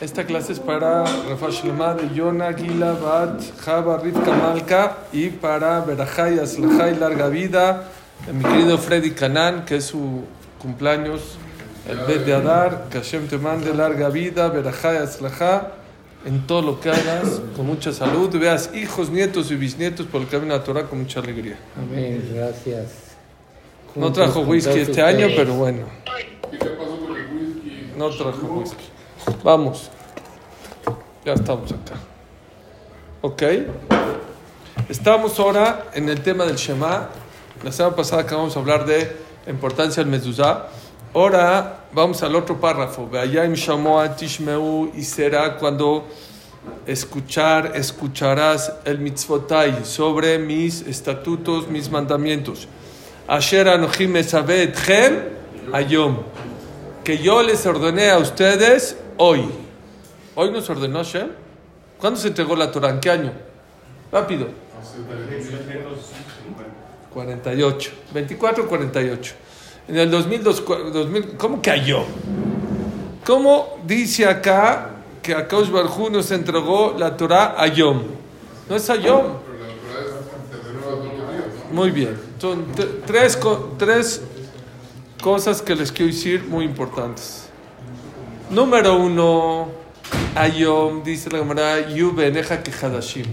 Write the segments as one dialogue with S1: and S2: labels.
S1: Esta clase es para Rafa Shlema de Yona, Gila, Bat, Java, Rivka Malka y para Berajay, Aslajay, Larga Vida, de mi querido Freddy Canán, que es su cumpleaños, el Bet de Adar, que Hashem te mande larga vida, Berajay, Aslajá, en todo lo que hagas, con mucha salud, veas hijos, nietos y bisnietos por el camino de la Torah con mucha alegría.
S2: Amén, gracias.
S1: No trajo whisky este año, pero bueno,
S3: ¿Y qué pasó con el whisky?
S1: no trajo whisky. Vamos, ya estamos acá. ¿Ok? Estamos ahora en el tema del Shema. La semana pasada acabamos de hablar de la importancia del mezuzá. Ahora vamos al otro párrafo. Tishmeu y será cuando escuchar, escucharás el mitzvotai sobre mis estatutos, mis mandamientos. Asher anochim etchem ayom. Que yo les ordené a ustedes hoy. ¿Hoy nos ordenó Hashem? ¿Cuándo se entregó la Torah? ¿En qué año? Rápido. 48. 24, 48. En el 2002, cua- 2000, ¿cómo que Ayom? ¿Cómo dice acá que Akash Barjú nos entregó la Torah Ayom? No es
S3: días, ¿no?
S1: Muy bien. Son tres, tres cosas que les quiero decir muy importantes. Número uno, Ayom, dice la Gemara, Yu beneja que Hadashim.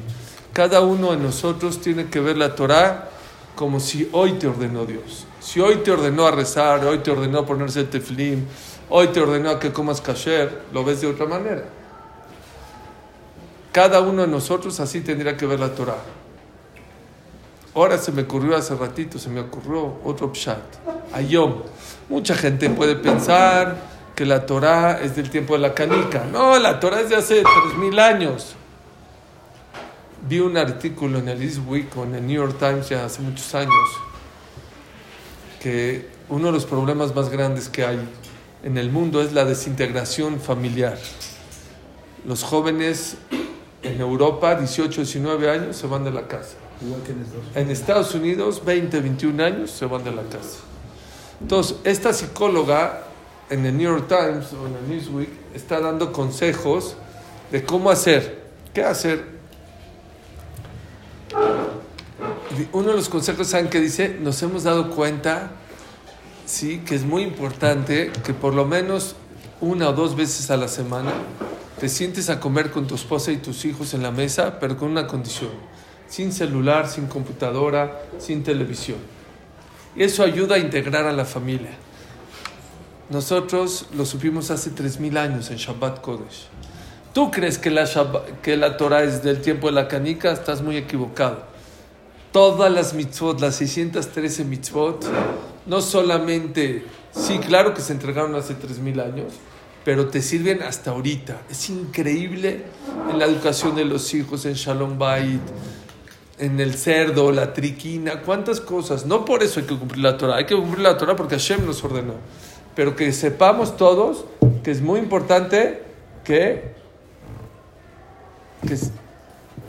S1: Cada uno de nosotros tiene que ver la Torah como si hoy te ordenó Dios. Si hoy te ordenó a rezar, hoy te ordenó a ponerse el teflim, hoy te ordenó a que comas kasher, lo ves de otra manera. Cada uno de nosotros así tendría que ver la Torah. Ahora se me ocurrió hace ratito, se me ocurrió otro pshat. Ayom. Mucha gente puede pensar que la Torah es del tiempo de la canica. No, la Torah es de hace 3000 años. Vi un artículo en el This Week o en el New York Times ya hace muchos años que uno de los problemas más grandes que hay en el mundo es la desintegración familiar. Los jóvenes en Europa, 18, 19 años, se van de la casa. En Estados Unidos, 20, 21 años, se van de la casa. Entonces, esta psicóloga en el New York Times o en el Newsweek está dando consejos de cómo hacer, qué hacer. Uno de los consejos, ¿saben qué dice? Nos hemos dado cuenta, sí, que es muy importante que por lo menos una o dos veces a la semana te sientes a comer con tu esposa y tus hijos en la mesa, pero con una condición, sin celular, sin computadora, sin televisión. Y eso ayuda a integrar a la familia. Nosotros lo supimos hace 3.000 años en Shabbat Kodesh. ¿Tú crees que la, Shabbat- que la Torah es del tiempo de la canica? Estás muy equivocado. Todas las mitzvot, las 613 mitzvot, no solamente, sí, claro que se entregaron hace 3.000 años, pero te sirven hasta ahorita. Es increíble en la educación de los hijos, en Shalom Bait, en el cerdo, la triquina, cuántas cosas. No por eso hay que cumplir la Torah, hay que cumplir la Torah porque Hashem nos ordenó. Pero que sepamos todos que es muy importante que... que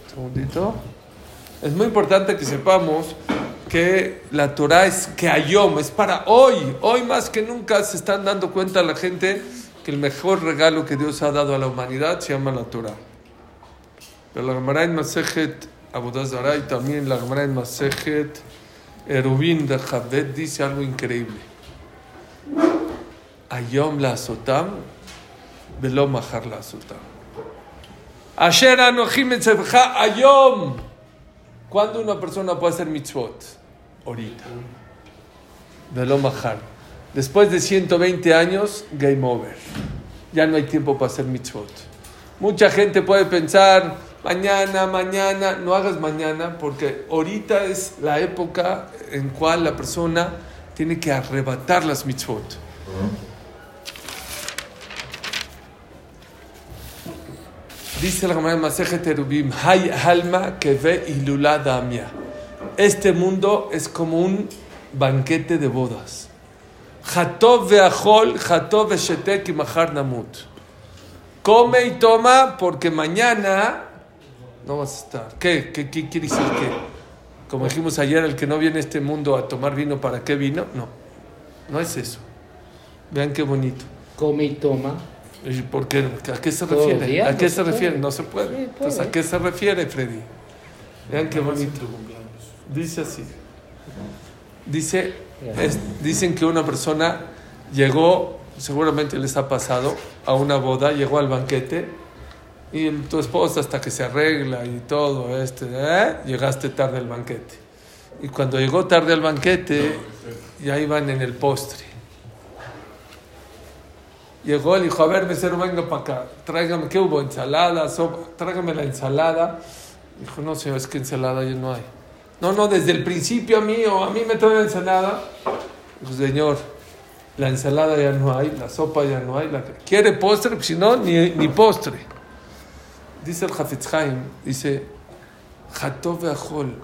S1: segundito. Es muy importante que sepamos que la Torah es que ayom, es para hoy. Hoy más que nunca se están dando cuenta la gente que el mejor regalo que Dios ha dado a la humanidad se llama la Torah. Pero la Gemara en Masejet Abudazara y también la Gemara en Masejet Erubin de Javet dice algo increíble. Ayom la azotam, velo mahar la azotam. Asher anochim ayom. ¿Cuándo una persona puede hacer mitzvot? Ahorita. Velo mahar. Después de 120 años, game over. Ya no hay tiempo para hacer mitzvot. Mucha gente puede pensar, mañana, mañana, no hagas mañana, porque ahorita es la época en cual la persona tiene que arrebatar las mitzvot. Dice la Gemara en Masejet Erubim, Hay alma que ve ilulá damia. Este mundo es como un banquete de bodas. Jatov veachol, jatov veshetek y mahar namut. Come y toma porque mañana no vas a estar. ¿Qué? ¿Qué, qué quiere decir que? Como dijimos ayer, el que no viene a este mundo a tomar vino, ¿para qué vino? No, no es eso. Vean qué bonito.
S2: Come y toma
S1: ¿Y por qué? ¿A qué se refiere?
S2: días
S1: ¿A qué
S2: no
S1: se
S2: se
S1: refiere?
S2: puede.
S1: No se puede.
S2: Sí, puede.
S1: Entonces, ¿a qué se refiere, Freddy? Vean qué bonito. Dice así. Dice, es- dicen que una persona llegó, seguramente les ha pasado, a una boda, llegó al banquete y el- tu esposa hasta que se arregla y todo, este, ¿eh? llegaste tarde al banquete. Y cuando llegó tarde al banquete, ya iban en el postre. Llegó, le dijo, a ver, mesero, venga para acá, tráigame, ¿qué hubo? Ensalada, sopa, tráigame la ensalada. Dijo, no, señor, es que ensalada ya no hay. No, no, desde el principio a mí, o a mí me trae la ensalada. Dijo, señor, la ensalada ya no hay, la sopa ya no hay. La... ¿Quiere postre? Pues si no, ni, ni postre. Dice el Hafetz Haim, dice,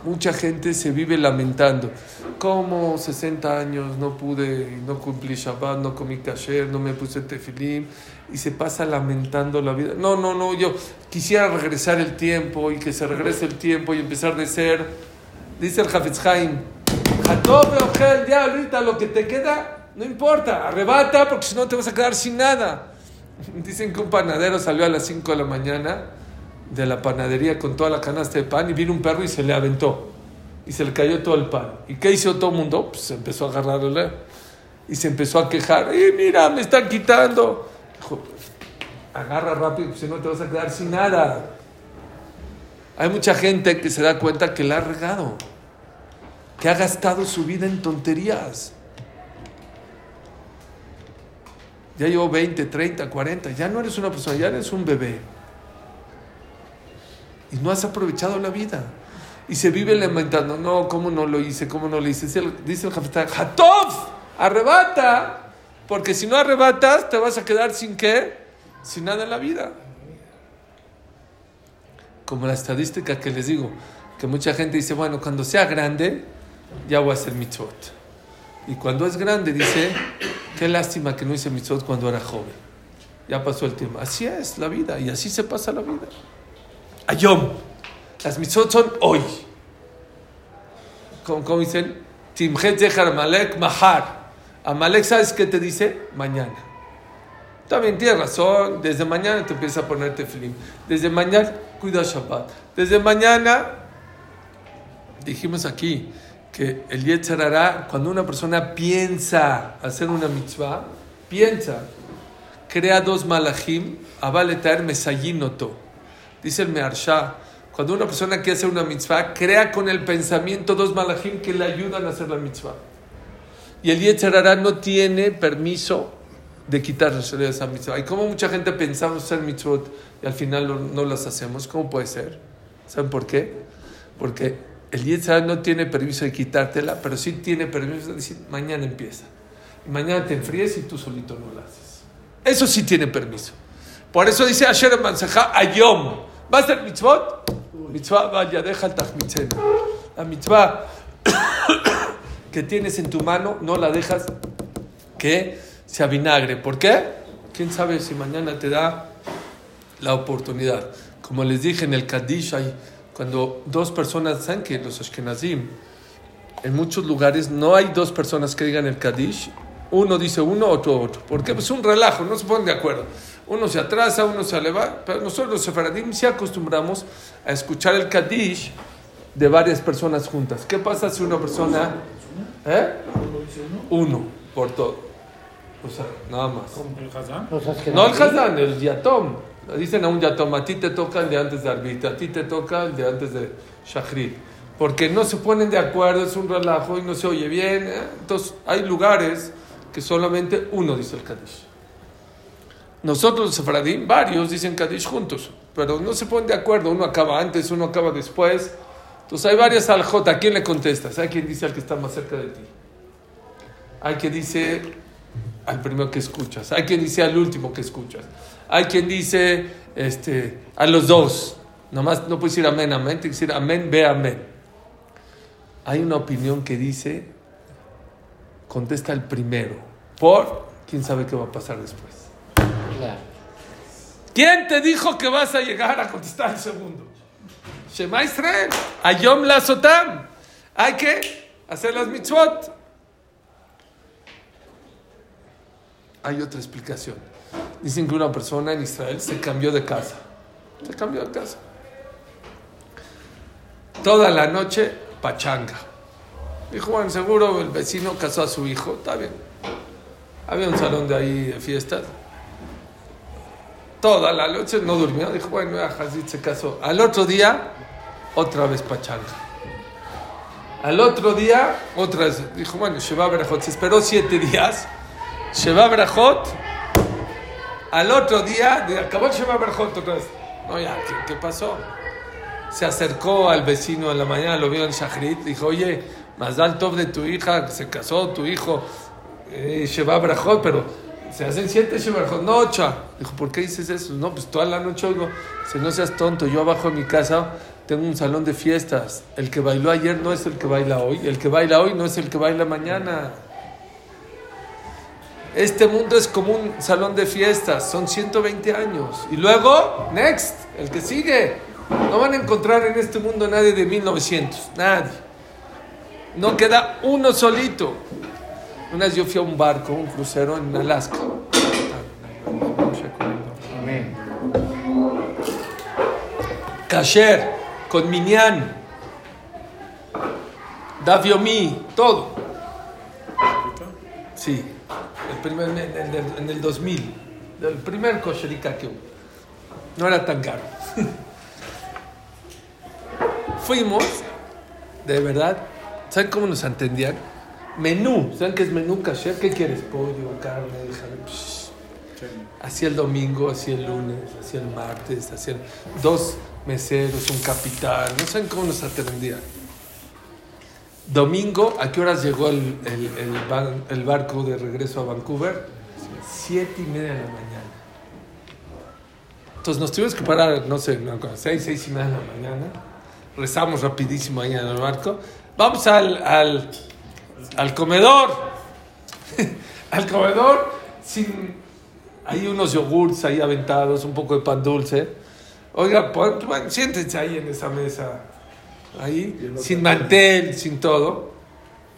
S1: mucha gente se vive lamentando. Como 60 años no pude, no cumplí Shabbat, no comí kasher, no me puse tefilim y se pasa lamentando la vida. No, no, no, yo quisiera regresar el tiempo y que se regrese el tiempo y empezar de ser. Dice el Hafetz Haim, ya ahorita lo que te queda, no importa, arrebata porque si no te vas a quedar sin nada. Dicen que un panadero salió a las 5 de la mañana de la panadería con toda la canasta de pan y vino un perro y se le aventó y se le cayó todo el pan. ¿Y qué hizo todo el mundo? Pues se empezó a agarrarle y se empezó a quejar. ¡Y mira, me están quitando! Dijo, agarra rápido, pues si no te vas a quedar sin nada. Hay mucha gente que se da cuenta que la ha regado, que ha gastado su vida en tonterías. Ya llevo 20, 30, 40, ya no eres una persona, ya eres un bebé. Y no has aprovechado la vida. Y se vive lamentando, no, ¿cómo no lo hice? ¿Cómo no lo hice? Dice el, dice el Hatov, arrebata, porque si no arrebatas te vas a quedar sin qué? Sin nada en la vida. Como la estadística que les digo, que mucha gente dice, bueno, cuando sea grande, ya voy a hacer mitzvot. Y cuando es grande dice, qué lástima que no hice mitzvot cuando era joven. Ya pasó el tiempo. Así es la vida y así se pasa la vida. Ayom. Las mitzvot son hoy. Como dicen, Timjet Zehar Amalek Mahar. Amalek, ¿sabes qué te dice? Mañana. También tienes razón. Desde mañana te empieza a ponerte film. Desde mañana, cuida Shabbat. Desde mañana, dijimos aquí que el Yetzer Hará, cuando una persona piensa hacer una mitzvah, piensa, crea dos malachim, avaletar mesayinoto. Dice el Mearsha, cuando una persona quiere hacer una mitzvah, crea con el pensamiento dos malachim que le ayudan a hacer la mitzvah. Y el Yetzer Hará no tiene permiso de quitar esa mitzvah. Y como mucha gente pensamos hacer mitzvot y al final no, las hacemos, ¿cómo puede ser? ¿Saben por qué? Porque el Yetzer Hará no tiene permiso de quitártela, pero sí tiene permiso de decir, mañana empieza. Y mañana te enfríes y tú solito no la haces. Eso sí tiene permiso. Por eso dice Asher Mansaja Ayom. ¿Va a ser mitzvot? Mitzvah vaya, deja el tajmitzena. La mitzvah que tienes en tu mano, no la dejas que se avinagre. ¿Por qué? ¿Quién sabe si mañana te da la oportunidad? Como les dije en el Kaddish, hay, cuando dos personas, ¿saben que los Ashkenazim, en muchos lugares no hay dos personas que digan el Kaddish, uno dice uno, otro otro. Porque es un relajo, no se ponen de acuerdo. Uno se atrasa, uno se eleva, pero nosotros los sefaradim sí acostumbramos a escuchar el Kaddish de varias personas juntas. ¿Qué pasa si una persona... ¿Eh? Uno, por todo. O sea, nada más.
S4: ¿El Hazán?
S2: Los
S1: No el. Hazán, el Yatom. Dicen a un Yatom, a ti te toca el de antes de Arbit, a ti te toca el de antes de Shachrit. Porque no se ponen de acuerdo, es un relajo y no se oye bien. ¿eh? Entonces, hay lugares que solamente uno dice el Kaddish. Nosotros los varios dicen Kaddish juntos, pero no se ponen de acuerdo. Uno acaba antes, uno acaba después. Entonces, hay varias aljot. ¿A quién le contestas? Hay quien dice al que está más cerca de ti. Hay quien dice al primero que escuchas. Hay quien dice al último que escuchas. Hay quien dice este, a los dos. Nomás no puedes decir amén, amén. Tienes que decir amén, ve amén. Hay una opinión que dice, contesta el primero. Por quién sabe qué va a pasar después. ¿Quién te dijo que vas a llegar a contestar el segundo? Shema Israel, Ayom la Sotam. Hay que hacer las mitzvot. Hay otra explicación. Dicen que una persona en Israel se cambió de casa. Se cambió de casa. Toda la noche, pachanga. Dijo, bueno, seguro el vecino casó a su hijo. Está bien. Había un salón de ahí de fiestas. Toda la noche no durmió. Dijo, bueno, Hazid se casó. Al otro día, otra vez pachanga. Al otro día, otra vez. Dijo, bueno, Sheba Berajot. Se esperó siete días. Sheba Berajot. Al otro día, acabó Sheba Berajot otra vez. No, ya, ¿qué, pasó? Se acercó al vecino en la mañana, lo vio en Shachrit. Dijo, oye, el top de tu hija, se casó tu hijo. Eh, Sheba pero se hacen siete Sheba Berajot. No, ocho. Dijo, ¿por qué dices eso? No, pues toda la noche oigo. Si no seas tonto, yo abajo en mi casa tengo un salón de fiestas. El que bailó ayer no es el que baila hoy. El que baila hoy no es el que baila mañana. Este mundo es como un salón de fiestas, son 120 años. Y luego, next, el que sigue. No van a encontrar en este mundo nadie de 1900, nadie. No queda uno solito. Una vez yo fui a un barco, un crucero en Alaska.
S2: Amén.
S1: Kasher, con Minyan, Daviomi, todo. Sí, el primer, en, el, en el 2000, el primer kosherika que hubo. No era tan caro. Fuimos, de verdad, ¿saben cómo nos entendían? Menú, ¿saben qué es menú kasher? ¿Qué quieres? Pollo, carne, jale-. Así el domingo, así el lunes, así el martes, así el... dos meseros, un capitán, no saben cómo nos atendían. Domingo, ¿a qué horas llegó el, el, el el barco de regreso a Vancouver? Siete y media de la mañana. Entonces nos tuvimos que parar, no sé, no, seis, seis y media de la mañana. Rezamos rapidísimo ahí en el barco. Vamos al, al, al comedor. al comedor sin... Hay unos yogurts ahí aventados, un poco de pan dulce. Oiga, pon- bueno, siéntense ahí en esa mesa. Ahí, sin mantel, sin todo.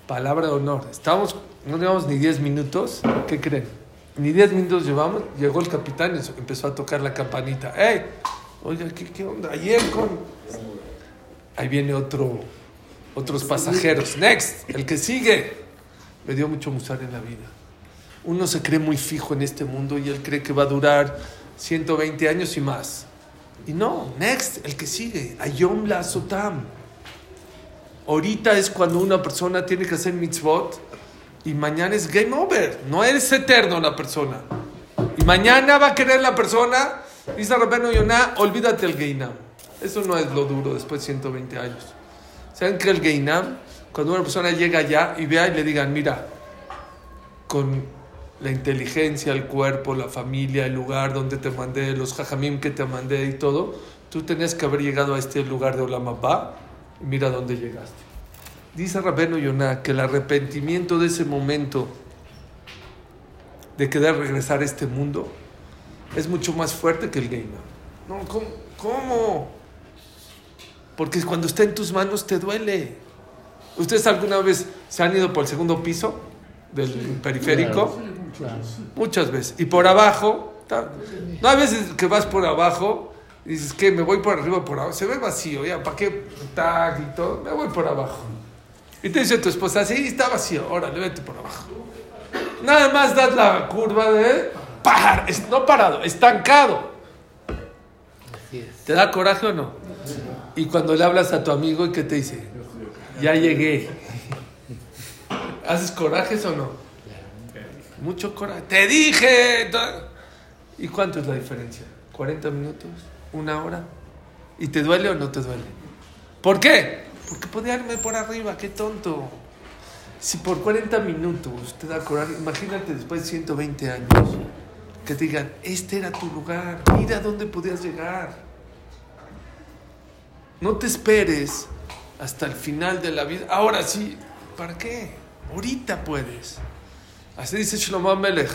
S1: Palabra de honor. Estábamos, no llevamos ni 10 minutos. ¿Qué creen? Ni 10 minutos llevamos. Llegó el capitán y empezó a tocar la campanita. ¡Ey! Oiga, ¿qué, qué onda? Ayer con. Ahí viene otro, otros pasajeros. Next, el que sigue. Me dio mucho musar en la vida. Uno se cree muy fijo en este mundo y él cree que va a durar 120 años y más. Y no, next, el que sigue. Ayom la sotam. Ahorita es cuando una persona tiene que hacer mitzvot y mañana es game over. No es eterno la persona. Y mañana va a querer la persona, dice Rabeno Yonah, olvídate el Geinam. Eso no es lo duro después de 120 años. ¿Saben que el Geinam, cuando una persona llega allá y vea y le digan, mira, con la inteligencia, el cuerpo, la familia, el lugar donde te mandé, los jajamim que te mandé y todo, tú tenías que haber llegado a este lugar de Olam Abba y mira dónde llegaste. Dice Rabeno Yonah que el arrepentimiento de ese momento de querer regresar a este mundo es mucho más fuerte que el gamer. No, ¿cómo? ¿Cómo? Porque cuando está en tus manos te duele. ¿Ustedes alguna vez se han ido por el segundo piso del periférico? Muchas veces. Y por abajo, no hay veces que vas por abajo y dices que me voy por arriba, por abajo. Se ve vacío, ya, ¿para qué tag y todo? Me voy por abajo. Y te dice tu esposa, sí, está vacío, órale, vete por abajo. Nada más das la curva de par, es- no parado, estancado. ¿Te da coraje o no? Y cuando le hablas a tu amigo, ¿y qué te dice? Ya llegué. ¿Haces corajes o no? Mucho coraje. ¡Te dije! ¿Y cuánto es la diferencia? ¿40 minutos? ¿Una hora? ¿Y te duele o no te duele? ¿Por qué? Porque podía irme por arriba, qué tonto. Si por 40 minutos te da coraje, imagínate después de 120 años que te digan, este era tu lugar, mira dónde podías llegar. No te esperes hasta el final de la vida. Ahora sí, ¿para qué? Ahorita puedes. Así dice Shlomo Melech.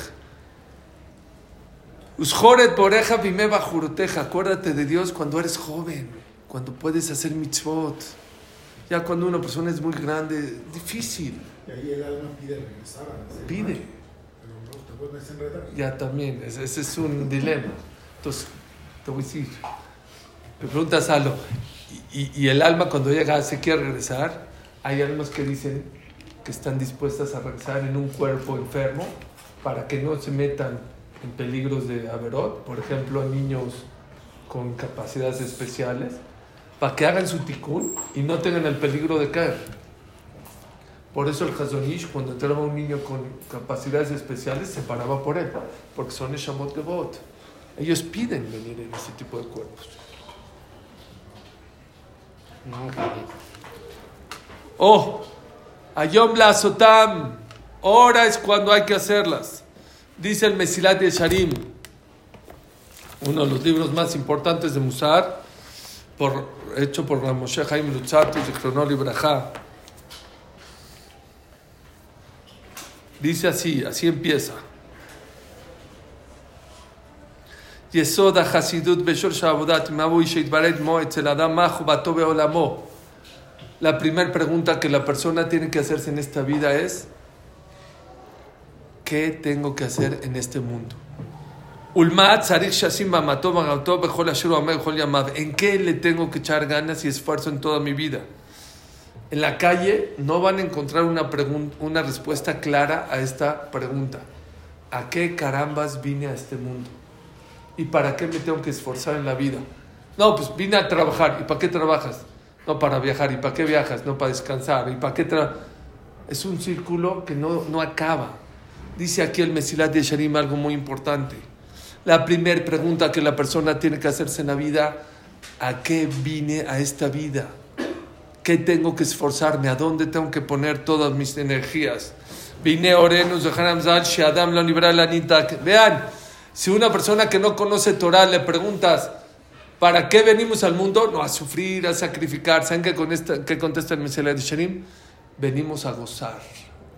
S1: Usjoret boreja juruteja. Acuérdate de Dios cuando eres joven, cuando puedes hacer mitzvot. Ya cuando una persona es muy grande, difícil.
S4: Y ahí el alma pide regresar a.
S1: Pide.
S4: Pero no
S3: puedes enredar.
S1: Ya también, ese, ese es un dilema. Entonces, te voy a decir, me preguntas algo, y, y- el alma cuando llega se quiere regresar, hay almas que dicen que están dispuestas a regresar en un cuerpo enfermo para que no se metan en peligros de averot, por ejemplo, a niños con capacidades especiales, para que hagan su tikkun y no tengan el peligro de caer. Por eso el Hazonish, cuando entraba un niño con capacidades especiales, se paraba por él, porque son Eshamot Gevot. Ellos piden venir en ese tipo de cuerpos. Oh, Ayom la Sotam, ahora es cuando hay que hacerlas. Dice el Mesilat de Sharim, uno de los libros más importantes de Musar, por, hecho por Ramoshe Haim Lutzatu, de Cronol y Brajá. Dice así, así empieza. יסוד החסידות בשורש העבודת, מהו איש שיתברד מו אצל אדם מה חובתו בעולמו. La primera pregunta que la persona tiene que hacerse en esta vida es, ¿qué tengo que hacer en este mundo? Ulmaat tzarich shasim bamato bagato bechol asher hu ameh bechol yamav. ¿En qué le tengo que echar ganas y esfuerzo en toda mi vida? En la calle no van a encontrar una, pregun- una respuesta clara a esta pregunta. ¿A qué carambas vine a este mundo? ¿Y para qué me tengo que esforzar en la vida? No, pues vine a trabajar. ¿Y para qué trabajas? No para viajar. ¿Y para qué viajas? No para descansar. ¿Y para qué tra Es un círculo que no, no acaba. Dice aquí el Mesilat de Sharim algo muy importante. La primera pregunta que la persona tiene que hacerse en la vida, ¿a qué vine a esta vida? ¿Qué tengo que esforzarme? ¿A dónde tengo que poner todas mis energías? Vine orenus de Haram Zal, liberal anitak. Vean, si una persona que no conoce Torah le preguntas, ¿para qué venimos al mundo? No, a sufrir, a sacrificar. ¿Saben qué, con esta, qué contesta el Mesilat de Sharim? Venimos a gozar,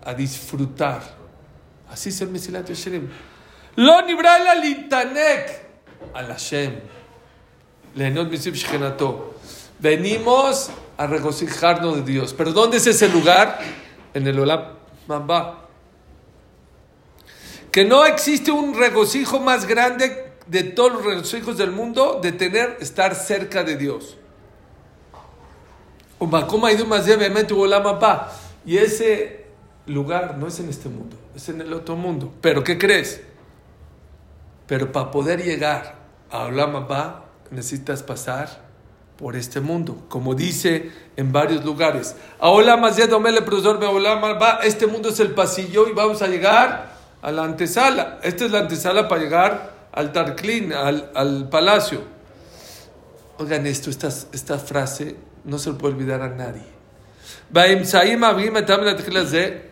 S1: a disfrutar. Así es el Mesilat de Sharim. Lo nibral al intanek al Hashem. Lehenot misib. Venimos a regocijarnos de Dios. ¿Pero dónde es ese lugar? En el Olam Mamba. Que no existe un regocijo más grande de todos los regocijos del mundo de tener, estar cerca de Dios. Y ese lugar no es en este mundo, es en el otro mundo. ¿Pero qué crees? Pero para poder llegar a Olam Abba necesitas pasar por este mundo, como dice en varios lugares. Este mundo es el pasillo y vamos a llegar a la antesala. Esta es la antesala para llegar al Tarklin, al, al palacio. Oigan esto, esta, esta frase no se lo puede olvidar a nadie.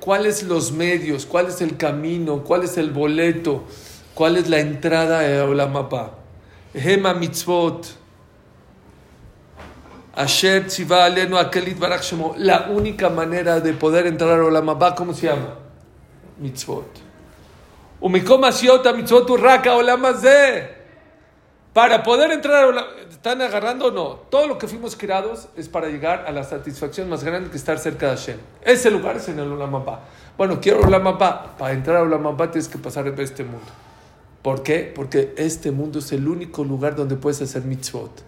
S1: ¿Cuáles los medios? ¿Cuál es el camino? ¿Cuál es el boleto? ¿Cuál es la entrada a la mapa? Hema mitzvot. Asher akelit La única manera de poder entrar a la ¿cómo se llama? Mitzvot. Para poder entrar ¿Están agarrando o no? Todo lo que fuimos creados es para llegar a la satisfacción más grande que estar cerca de Hashem. Ese lugar es en el Olam Abba. Bueno, quiero Olam Abba. Para entrar a Olam Abba tienes que pasar por este mundo. ¿Por qué? Porque este mundo es el único lugar donde puedes hacer mitzvot.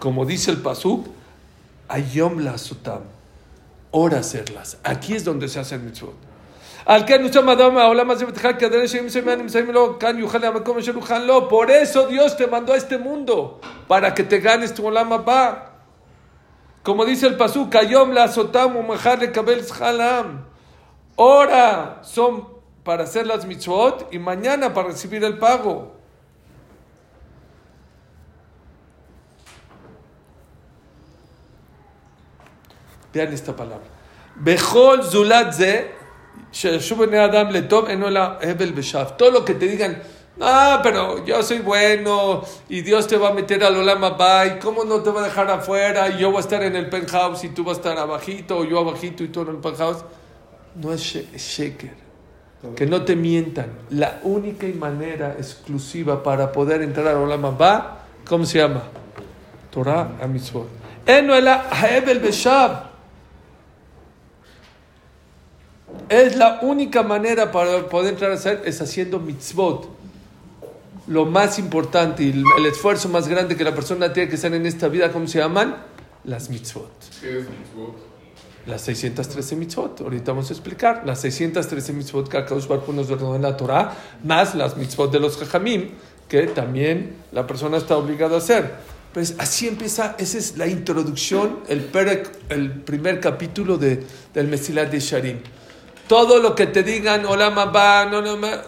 S1: Como dice el Pasuk, Ayom la Sutam. Hora hacerlas. Aquí es donde se hacen mitzvot. Al que Nusham Adam Aolam Azebetja, que Adán Shem Shem Anim Shem Lo Kan Yuhal Amakom Asher Uhan Lo. Por eso Dios te mandó a este mundo, para que te ganes tu Olam Abba. Como dice el Pasú, Kayom la Azotam Umahar Lekabel Halam. Ahora son para hacer las mitzvot y mañana para recibir el pago. Vean esta palabra. Bejol Zulatze todo lo que te digan, ah, pero yo soy bueno y Dios te va a meter al Olam Abba y cómo no te va a dejar afuera y yo voy a estar en el penthouse y tú vas a estar abajito o yo abajito y tú en el penthouse. No es shaker. Que no te mientan. La única y manera exclusiva para poder entrar al Olam Abba, ¿cómo se llama? Torah a mitzvot. Eno ela hebel beshab. Es la única manera para poder entrar a ser es haciendo mitzvot. Lo más importante y el, el esfuerzo más grande que la persona tiene que hacer en esta vida, ¿cómo se llaman? Las mitzvot.
S3: ¿Qué es mitzvot?
S1: Las 613 mitzvot. Ahorita vamos a explicar. Las 613 mitzvot que Akadosh Hu nos ordenó en la Torah, más las mitzvot de los jajamim, que también la persona está obligada a hacer. Pues así empieza, esa es la introducción, el, perek- el primer capítulo de, del Mesilat de Sharim. Todo lo que te digan, hola mamá, no, no, ma-".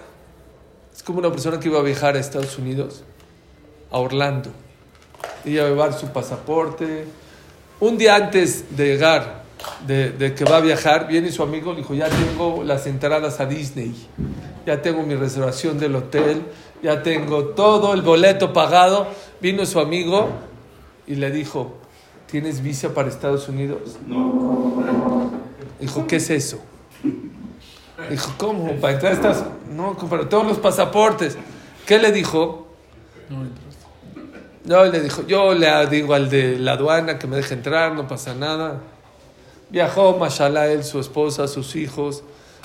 S1: Es como una persona que iba a viajar a Estados Unidos, a Orlando. Iba a llevar su pasaporte. Un día antes de llegar, de, de que va a viajar, viene su amigo y le dijo, ya tengo las entradas a Disney, ya tengo mi reservación del hotel, ya tengo todo el boleto pagado. Vino su amigo y le dijo, ¿tienes visa para Estados Unidos? Dijo, ¿qué es eso? Dijo, ¿cómo? ¿Para entrar a Estados No, pero todos los pasaportes. ¿Qué le dijo? No, le dijo, yo le digo al de la aduana que me deje entrar, no pasa nada. Viajó, mashallah, él, su esposa, sus hijos.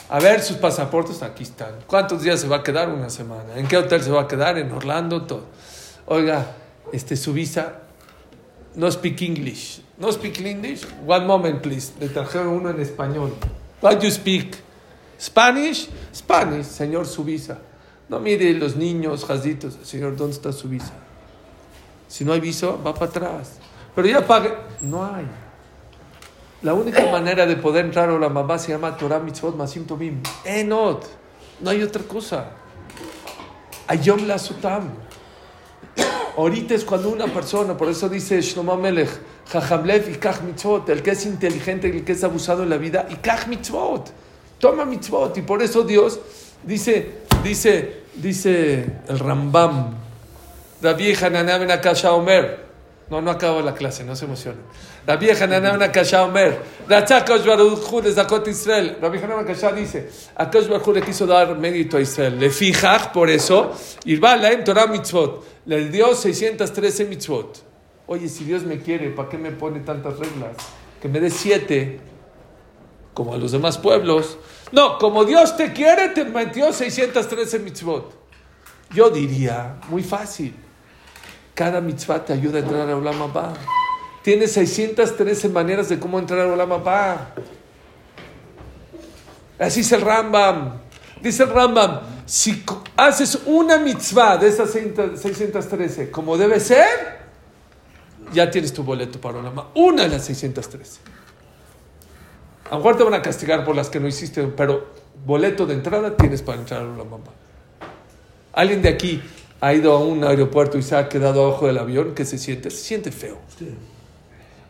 S1: A ver sus pasaportes, aquí están. ¿Cuántos días se va a quedar? Una semana. ¿En qué hotel se va a quedar? En Orlando, todo. Oiga, este, su visa, no speak English. No speak English? One moment, please. Le trajeron uno en español. What you speak? Spanish? Spanish, señor, su visa. No mire los niños, jazitos. Señor, ¿dónde está su visa? Si no hay visa, va para atrás. Pero ya pague. No hay. La única manera de poder entrar a la mamá se llama Torah Mitzvot Masim Tovim. Enot. No hay otra cosa. Ayom la Sutam. Ahorita es cuando una persona, por eso dice Shlomo Melech, Jajamlev y Kach el que es inteligente el que es abusado en la vida, y Kach Mitzvot. Toma Mitzvot. Y por eso Dios dice, dice, dice el Rambam, la vieja Ben Akasha Omer. No, no acabo la clase, no se emocionen. La vieja Ben Akasha Omer. Ratzakash Baruch Hu le Zakot Israel. La vieja Ben Akasha dice, Akash Baruch Hu le quiso dar mérito a Israel. Le fijaj, por eso, Irba Laem Torah Mitzvot. Le dio 613 mitzvot. Oye, si Dios me quiere, ¿para qué me pone tantas reglas? Que me dé siete, como a los demás pueblos. No, como Dios te quiere, te metió 613 mitzvot. Yo diría, muy fácil. Cada mitzvah te ayuda a entrar a Olam Abba. Tienes 613 maneras de cómo entrar a Olam Abba. Así es el Rambam. Dice el Rambam, si haces una mitzvah de esas 613 como debe ser, ya tienes tu boleto para Olam Abba. Una de las 613. A lo mejor te van a castigar por las que no hiciste, pero boleto de entrada tienes para entrar a Abba. ¿Alguien de aquí ha ido a un aeropuerto y se ha quedado abajo del avión? ¿Qué se siente? Se siente feo.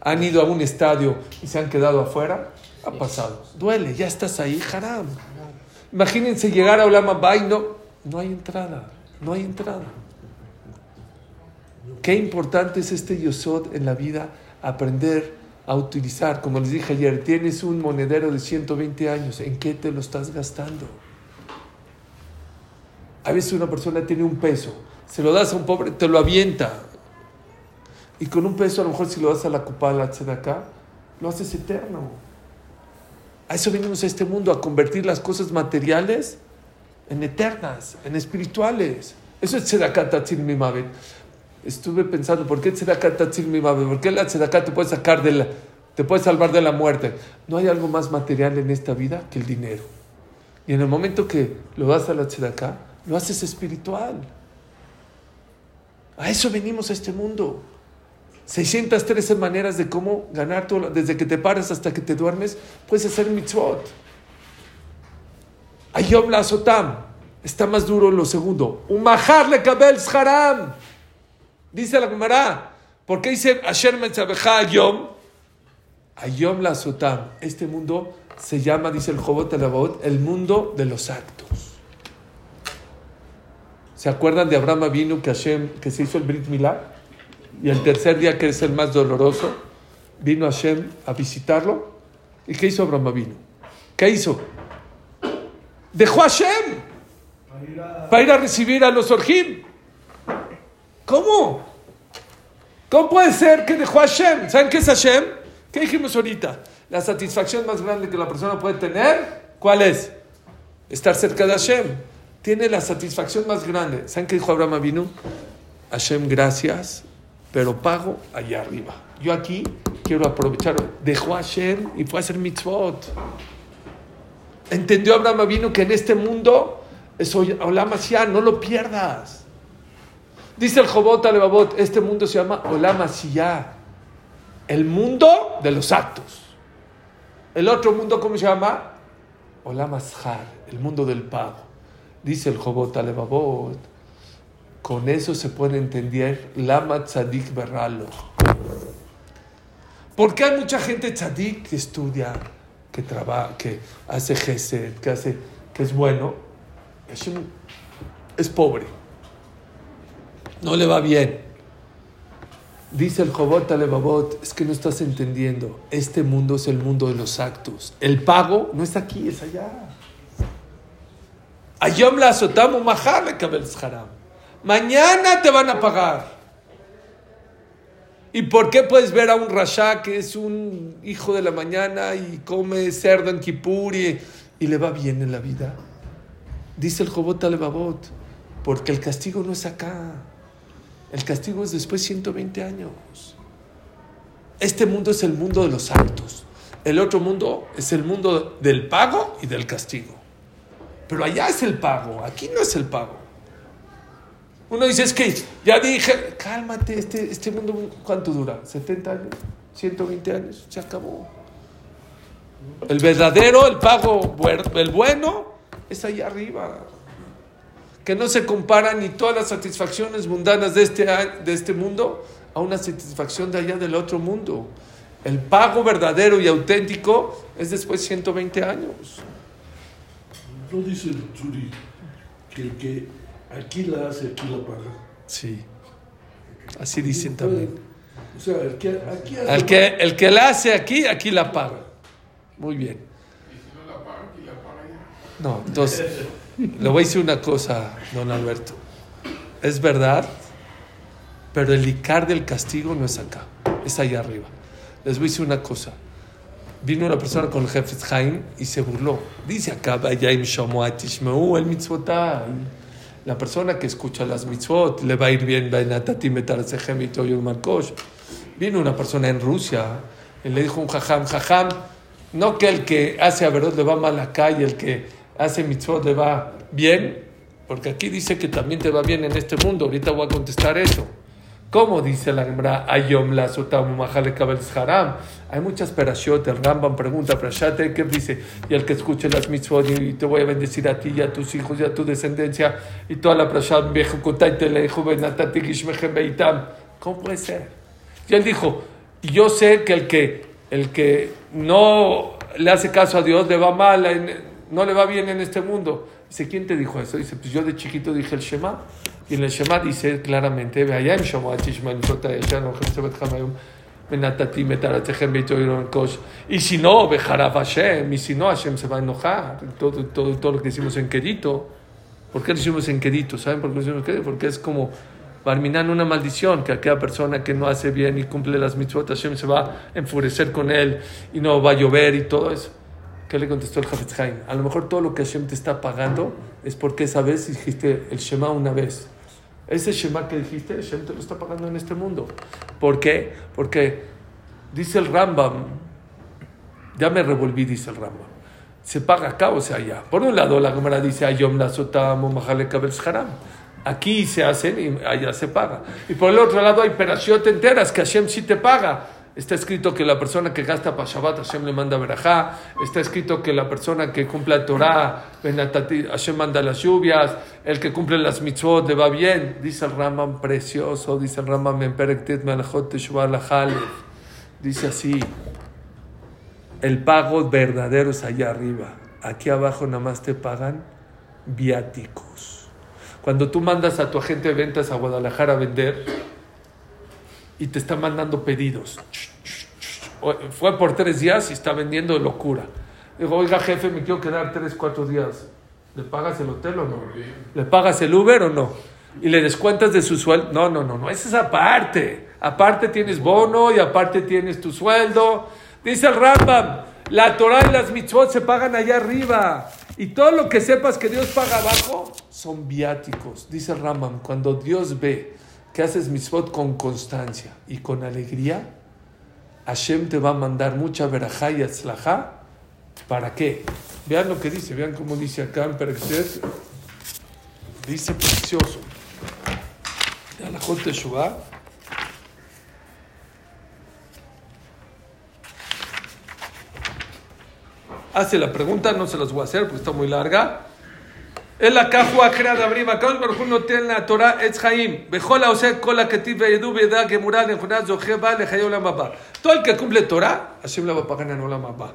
S1: ¿Han ido a un estadio y se han quedado afuera? Ha pasado. Duele, ya estás ahí, haram. Imagínense llegar a Olam Abba y no, no hay entrada. No hay entrada. Qué importante es este yosod en la vida, aprender a utilizar. Como les dije ayer, tienes un monedero de 120 años, ¿en qué te lo estás gastando? A veces una persona tiene un peso, se lo das a un pobre, te lo avienta. Y con un peso, a lo mejor si lo das a la copa, a la lo haces eterno. A eso venimos a este mundo, a convertir las cosas materiales en eternas, en espirituales. Eso es tzedakah tatzil. Estuve pensando, ¿por qué tzedakah tatzil mimavet? ¿Por qué la tzedakah te puede sacar de la, te puede salvar de la muerte? No hay algo más material en esta vida que el dinero. Y en el momento que lo das a la lo haces espiritual. A eso venimos a este mundo. 613 maneras de cómo ganar todo, desde que te paras hasta que te duermes, puedes hacer mitzvot. Ayom la sotam. Está más duro lo segundo. Umahar le kabel haram. Dice la Gemara. ¿Por qué dice Asher Metzabeja Ayom? Ayom la sotam. Este mundo se llama, dice el Jobot Alabot, el mundo de los actos. ¿Se acuerdan de Abraham Avinu que, Hashem, que se hizo el Brit Milá? Y el tercer día, que es el más doloroso, vino Hashem a visitarlo. ¿Y qué hizo Abraham Avinu? ¿Qué hizo? Dejó a Hashem para ir a recibir a los Orjim. ¿Cómo? ¿Cómo puede ser que dejó a Hashem? ¿Saben qué es Hashem? ¿Qué dijimos ahorita? La satisfacción más grande que la persona puede tener ¿Cuál es? Estar cerca de Hashem. Tiene la satisfacción más grande. ¿Saben qué dijo Abraham Avinu? Hashem, gracias, pero pago allá arriba. Yo aquí quiero aprovechar. Dejó a Hashem y fue a hacer mitzvot. Entendió Abraham Avinu que en este mundo es Olam no lo pierdas. Dice el Jobot Alebabot, este mundo se llama Olam Asiá, el mundo de los actos. El otro mundo, ¿cómo se llama? Olam Ashar, el mundo del pago. Dice el Jobot Alebabot, con eso se puede entender Lama Tzadik Berralo. Porque hay mucha gente tzadik que estudia, que trabaja, que hace gesed, que hace, que es bueno, es, es pobre, no le va bien. Dice el Jobot Alebabot, es que no estás entendiendo, este mundo es el mundo de los actos. El pago no está aquí, es allá. Ayom la azotamu. Mañana te van a pagar. ¿Y por qué puedes ver a un rasha que es un hijo de la mañana y come cerdo en Kippur y, le va bien en la vida? Dice el Jobot Alebabot, porque el castigo no es acá. El castigo es después de 120 años. Este mundo es el mundo de los actos. El otro mundo es el mundo del pago y del castigo. Pero allá es el pago, aquí no es el pago. Uno dice, es que ya dije, cálmate, este, este mundo, ¿cuánto dura? ¿70 años? ¿120 años? Se acabó. El verdadero, el pago, el bueno, es ahí arriba que no se compara ni todas las satisfacciones mundanas de este, de este mundo a una satisfacción de allá del otro mundo. El pago verdadero y auténtico es después de 120 años.
S4: No dice el Turi que el que aquí la hace, aquí la paga.
S1: Sí, así dicen también.
S4: O sea, el que aquí hace
S1: el que, el que la hace aquí, aquí la paga. Muy bien.
S3: No
S1: entonces... Le voy a decir una cosa, don Alberto. Es verdad, pero el icar del castigo no es acá, es allá arriba. Les voy a decir una cosa. Vino una persona con el jefe Jaim y se burló. Dice acá, el La persona que escucha las mitzvot le va a ir bien. Vino una persona en Rusia y le dijo un jajam, jajam, no que el que hace a verdad le va mal acá y el que hace mitzvot le va bien, porque aquí dice que también te va bien en este mundo. Ahorita voy a contestar eso. ¿Cómo dice la Gemara? Ayom la haram. Hay muchas perashot. El Rambam pregunta, perashate, ¿qué dice? Y el que escuche las mitzvot y te voy a bendecir a ti y a tus hijos y a tu descendencia y toda la perashat, ¿Cómo puede ser? Y él dijo, yo sé que el que, el que no le hace caso a Dios le va mal no le va bien en este mundo. Dice, ¿quién te dijo eso? Dice, pues yo de chiquito dije el Shema. Y en el Shema dice claramente, y si no, Hashem, y si no, Hashem se va a enojar. Todo, todo, todo lo que hicimos en Quedito. ¿Por qué lo hicimos en Quedito? ¿Saben por qué lo hicimos en Quedito? Porque es como barminando una maldición, que aquella persona que no hace bien y cumple las mitzvot, Hashem se va a enfurecer con él y no va a llover y todo eso. ¿Qué le contestó el Hafez Haim? A lo mejor todo lo que Hashem te está pagando es porque esa vez dijiste el Shema una vez. Ese Shema que dijiste, Hashem te lo está pagando en este mundo. ¿Por qué? Porque dice el Rambam, ya me revolví, dice el Rambam. Se paga acá o sea allá. Por un lado, la Gemara dice Ayom la haram. Aquí se hacen y allá se paga. Y por el otro lado hay perashiot enteras que Hashem sí te paga. Está escrito que la persona que gasta para Shabbat, Hashem le manda verajá. Está escrito que la persona que cumple la Torah, Hashem manda las lluvias. El que cumple las mitzvot le va bien. Dice el Rambam precioso, dice el Rambam en Dice así: el pago verdadero es allá arriba. Aquí abajo nada más te pagan viáticos. Cuando tú mandas a tu agente de ventas a Guadalajara a vender y te está mandando pedidos fue por tres días y está vendiendo de locura. Digo, oiga jefe, me quiero quedar tres, cuatro días. ¿Le pagas el hotel o no? ¿Le pagas el Uber o no? ¿Y le descuentas de su sueldo? No, no, no, no, es esa parte. Aparte tienes bono y aparte tienes tu sueldo. Dice el Rambam, La Torah y las mitzvot se pagan allá arriba. Y todo lo que sepas que Dios paga abajo son viáticos. Dice Ramam, cuando Dios ve que haces mitzvot con constancia y con alegría, Hashem te va a mandar mucha verajá y atzlajá. ¿Para qué? Vean lo que dice, vean cómo dice acá en Perexet. Dice precioso. La Teshuvah. Hace la pregunta, no se las voy a hacer porque está muy larga. El acajua creada abrima, Kadosh Baruj no tiene la Torah etz Chaim. Bejola oseh kola ketiv veyedu veda gemura nechunat zocheba lechayol amaba. Todo el que cumple Torah, Hashem la va a pagar en olam haba.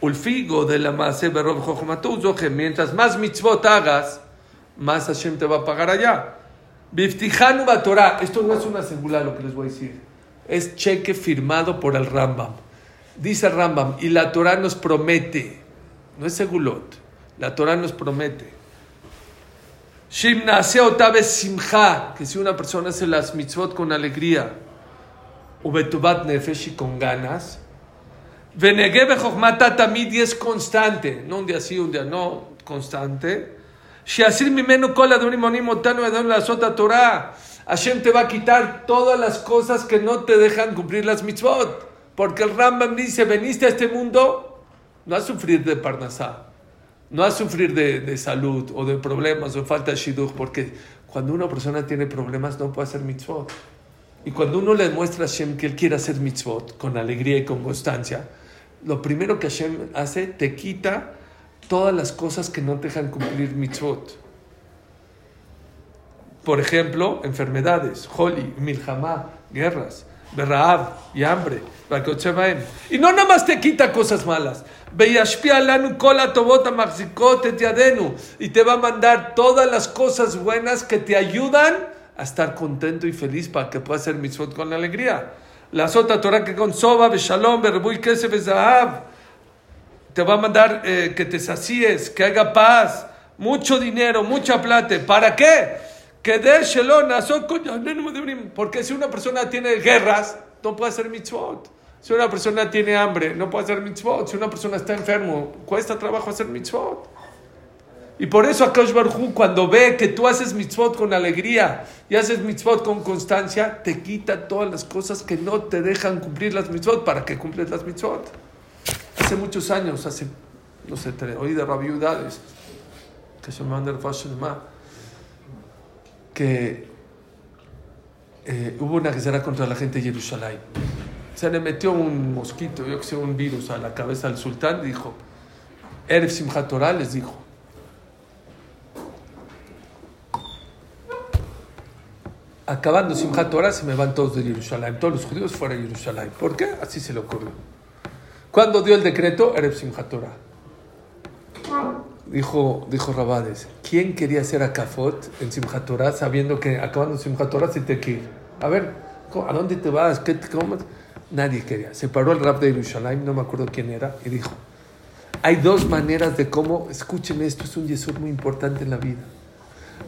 S1: Ulfigo de la maase berov chochmatu zoche. Mientras más mitzvot hagas, más Hashem te va a pagar allá. Biftijanu Torah. Esto no es una singular lo que les voy a decir. Es cheque firmado por el Rambam. Dice Rambam, y la Torah nos promete, no es segulot, la Torah nos promete. Simcha, que si una persona hace las mitzvot con alegría, ubetubat nefesh y con ganas, venegebe chokhmata tamid y es constante, no un día sí, un día no, constante. Shiasir mimenu kol adonim onim otanu edon la sota Torah. Hashem te va a quitar todas las cosas que no te dejan cumplir las mitzvot. Porque el Rambam dice, veniste a este mundo no a sufrir de parnasá, no a sufrir de, de salud o de problemas o falta de shidduch, porque cuando una persona tiene problemas no puede hacer mitzvot. Y cuando uno le muestra a Hashem que él quiere hacer mitzvot con alegría y con constancia, lo primero que Hashem hace, te quita todas las cosas que no te dejan cumplir mitzvot. Por ejemplo, enfermedades, holi, milhamá, guerras, berraab y hambre. Y no nada más te quita cosas malas. Y te va a mandar todas las cosas buenas que te ayudan a estar contento y feliz para que puedas hacer mitzvot con alegría. La sota Torah que con soba, beshalom, berbuy, kesef, Te va a mandar eh, que te sacíes, que haga paz, mucho dinero, mucha plata. ¿Para qué? Que de porque si una persona tiene guerras, no puede hacer mitzvot. Si una persona tiene hambre, no puede hacer mitzvot. Si una persona está enfermo, cuesta trabajo hacer mitzvot. Y por eso Akash Barhu, cuando ve que tú haces mitzvot con alegría y haces mitzvot con constancia, te quita todas las cosas que no te dejan cumplir las mitzvot para que cumples las mitzvot. Hace muchos años, hace, no sé, oí de rabiudades, que se manda el que eh, hubo una guerra contra la gente de Jerusalén se le metió un mosquito, yo que sé, un virus a la cabeza del sultán, dijo, Erev Simchat les dijo, acabando Simchat Torah se me van todos de Jerusalén, todos los judíos fuera de Jerusalén. ¿Por qué? Así se le ocurrió. Cuando dio el decreto, Erev Simchat Torah. Dijo, dijo Rabades, ¿quién quería hacer Akafot en Simchat Torah sabiendo que acabando Simchat Torah se te que A ver, ¿a dónde te vas? ¿Qué, cómo? Nadie quería. Se paró el rap de Jerusalén, no me acuerdo quién era, y dijo, hay dos maneras de cómo, escúcheme, esto es un yesur muy importante en la vida.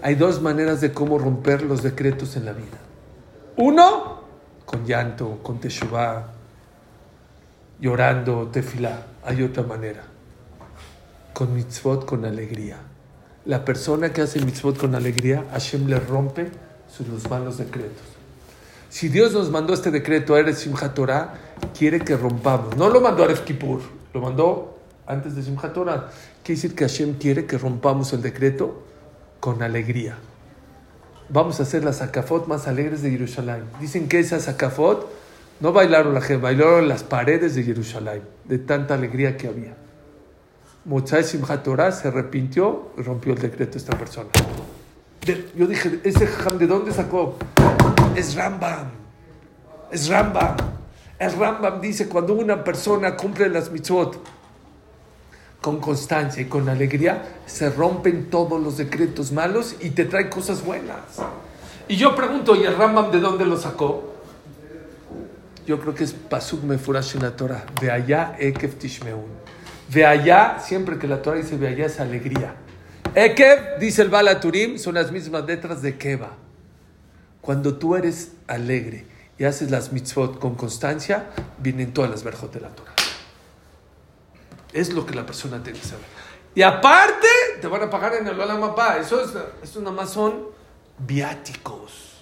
S1: Hay dos maneras de cómo romper los decretos en la vida. Uno, con llanto, con teshuvah, llorando, tefilá. Hay otra manera. Con mitzvot, con alegría. La persona que hace mitzvot con alegría, Hashem le rompe sus malos decretos. Si Dios nos mandó este decreto a Eres Simchat quiere que rompamos. No lo mandó a Eres Kippur, lo mandó antes de Simchat Torah. Quiere decir que Hashem quiere que rompamos el decreto con alegría. Vamos a hacer las Zakafot más alegres de Jerusalén. Dicen que esas Zakafot no bailaron la gente, bailaron las paredes de Jerusalén, de tanta alegría que había. Motzai Simchat Torah se arrepintió y rompió el decreto esta persona. Yo dije, ¿ese jam de dónde sacó? Es Rambam. Es Rambam. El Rambam dice, cuando una persona cumple las mitzvot con constancia y con alegría, se rompen todos los decretos malos y te trae cosas buenas. Y yo pregunto, ¿y el Rambam de dónde lo sacó? Yo creo que es Pasuk Mefurash en la Torah. De allá, Ekef Tishmeun. De allá, siempre que la Torah dice de allá, es alegría. Ekev, dice el Balaturim, son las mismas letras de Keva. Cuando tú eres alegre y haces las mitzvot con constancia, vienen todas las verjot de la Torah. Es lo que la persona tiene que saber. Y aparte, te van a pagar en el Olam Abba. Eso es, eso nada más son viáticos.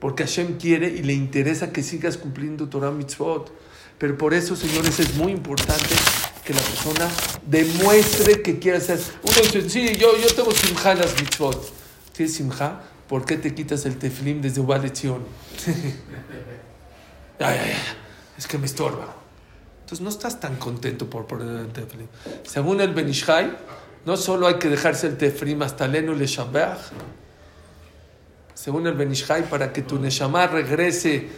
S1: Porque Hashem quiere y le interesa que sigas cumpliendo Torah Mitzvot. Pero por eso, señores, es muy importante que la persona demuestre que quiere hacer. Uno dice, sí, yo, yo tengo simja en las mitzvot. ¿Tienes simja? ¿Por qué te quitas el teflim desde una lección? ay, ay, ay, es que me estorba. Entonces no estás tan contento por poner el teflim. Según el Benishai, no solo hay que dejarse el teflim hasta leno le shabach. Según el Benishai, para que tu neshama regrese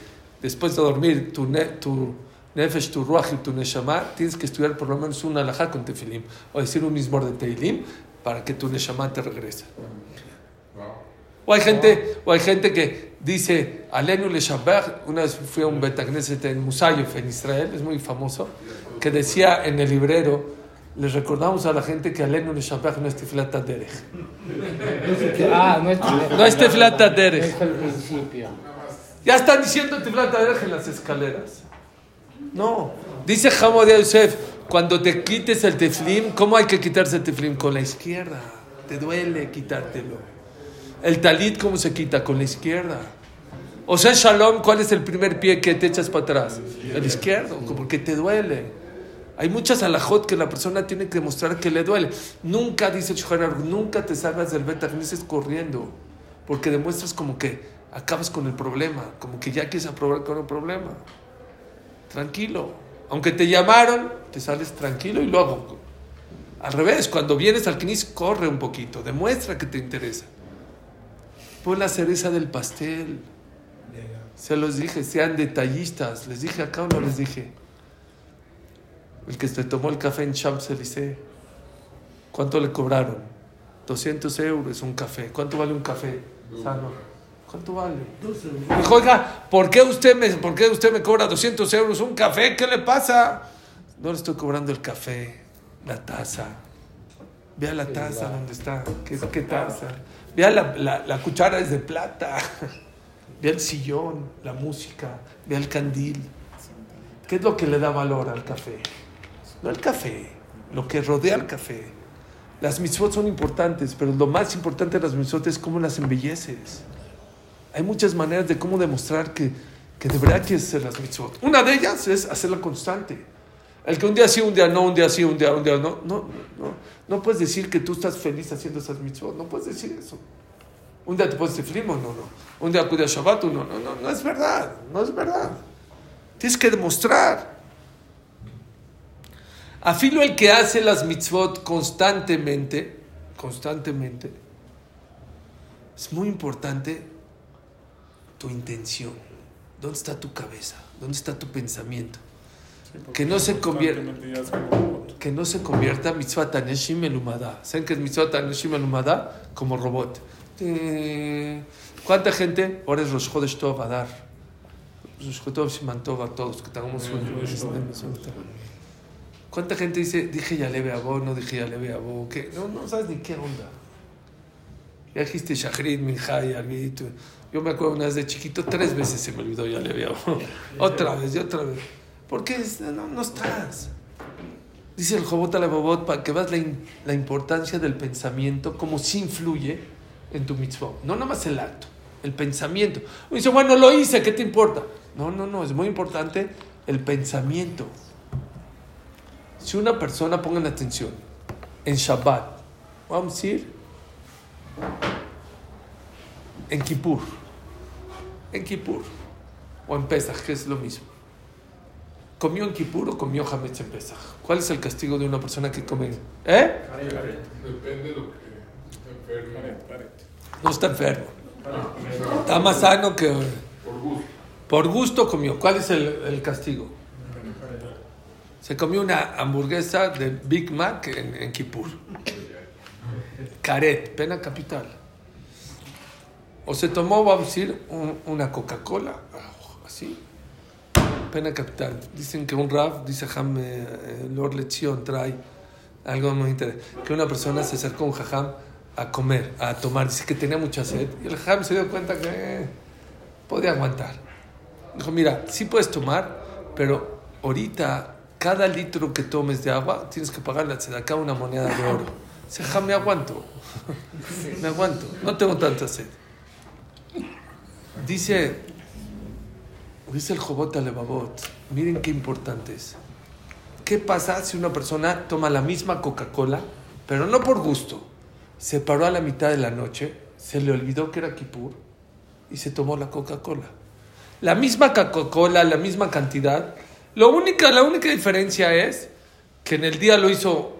S1: después de dormir, tu, ne, tu Nefesh, tu Ruach y tu Neshama, tienes que estudiar por lo menos una alajá con Tefilim, o decir un mismor de Teilim, para que tu Neshama te regrese. O hay gente, o hay gente que dice, Alenu le Shabbat, una vez fui a un Betagneset en Musayev, en Israel, es muy famoso, que decía en el librero, les recordamos a la gente que Alenu le Shabbat no es Tiflata Derech.
S2: Ah, no es
S1: No es Tiflata Derech.
S2: Es el principio.
S1: Ya están diciendo Tiflata Derech en las escaleras. No. Dice Hamad Yosef, cuando te quites el teflim, ¿cómo hay que quitarse el teflim? Con la izquierda. Te duele quitártelo. El talit, ¿cómo se quita? Con la izquierda. O sea, Shalom, ¿cuál es el primer pie que te echas para atrás? El izquierdo, porque te duele. Hay muchas alajot que la persona tiene que demostrar que le duele. Nunca, dice el nunca te salgas del beta corriendo, porque demuestras como que acabas con el problema, como que ya quieres aprobar con el problema. Tranquilo. Aunque te llamaron, te sales tranquilo y luego. Al revés, cuando vienes al Knis, corre un poquito, demuestra que te interesa. Pon la cereza del pastel. Se los dije, sean detallistas. Les dije acá o no les dije. El que se tomó el café en Champs-Élysées, ¿cuánto le cobraron? 200 euros un café. ¿Cuánto vale un café sano? ¿Cuánto vale? Dijo, oiga, ¿por qué, usted me, ¿por qué usted me cobra 200 euros un café? ¿Qué le pasa? No le estoy cobrando el café, la taza. Vea la taza donde está. ¿Qué, qué taza? Vea la, la, cuchara es de plata. Vea el sillón, la música. Vea el candil. ¿Qué es lo que le da valor al café? No el café, lo que rodea al café. Las mitzvot son importantes, pero lo más importante de las mitzvot es cómo las embelleces. Hay muchas maneras de cómo demostrar que, que de verdad quieres hacer las mitzvot. Una de ellas es hacerla constante. El que un día sí, un día no, un día sí, un día, un día no. No, no, no puedes decir que tú estás feliz haciendo esas mitzvot. No puedes decir eso. Un día te puedes decir no, no. Un día acude a Shabbat, no, no, no, no es verdad. No es verdad. Tienes que demostrar. Afilo el que hace las mitzvot constantemente, constantemente, es muy importante tu intención. ¿Dónde está tu cabeza? ¿Dónde está tu pensamiento? Que no se convierta que no se convierta mitzvah taneshim elumada. ¿Saben qué es mitzvah taneshim elumada? Como robot. Eh, ¿Cuánta gente? Ahora es Rosh Chodesh Tov a dar. Rosh Chodesh Tov a todos que tengamos un ¿Cuánta gente dice, dije ya leve a vos, no dije ya leve a vos? ¿Qué? No, no sabes ni qué onda. Ya dijiste Shachrit, Minjay, Arbit. Yo me acuerdo una vez de chiquito, tres veces se me olvidó ya leve a vos. Otra vez y otra vez. ¿Por qué? No, estás. Dice el Jobot Alabobot para que veas la, la, importancia del pensamiento, cómo sí influye en tu mitzvah. No nada más el acto, el pensamiento. Dice, bueno, lo hice, ¿qué te importa? No, no, no, es muy importante el pensamiento. Si una persona, pongan atención, en Shabbat, vamos a decir, en Kippur, en Kippur, o en Pesach, que es lo mismo. ¿Comió en Kippur o comió Hametz en Pesach? ¿Cuál es el castigo de una persona que come? ¿Eh?
S3: Depende de lo que enfermo.
S1: No está enfermo. Está más sano que...
S3: Por gusto.
S1: Por gusto comió. ¿Cuál es el, el castigo? Se comió una hamburguesa de Big Mac en, en Kippur. Caret, pena capital. O se tomó, vamos a decir, un, una Coca-Cola, así, pena capital. Dicen que un rap, dice Jam, eh, Lord Lección, trae algo muy interesante. Que una persona se acercó a un jajam a comer, a tomar, dice que tenía mucha sed. Y el jajam se dio cuenta que eh, podía aguantar. Dijo, mira, sí puedes tomar, pero ahorita cada litro que tomes de agua tienes que pagar la acá una moneda de oro. Dice, ja, me aguanto. me aguanto. No tengo tanta sed. Dice, dice el Jobot Alevabot, miren qué importante es. ¿Qué pasa si una persona toma la misma Coca-Cola, pero no por gusto? Se paró a la mitad de la noche, se le olvidó que era Kipur y se tomó la Coca-Cola. La misma Coca-Cola, la misma cantidad. Lo única, la única diferencia es que en el día lo hizo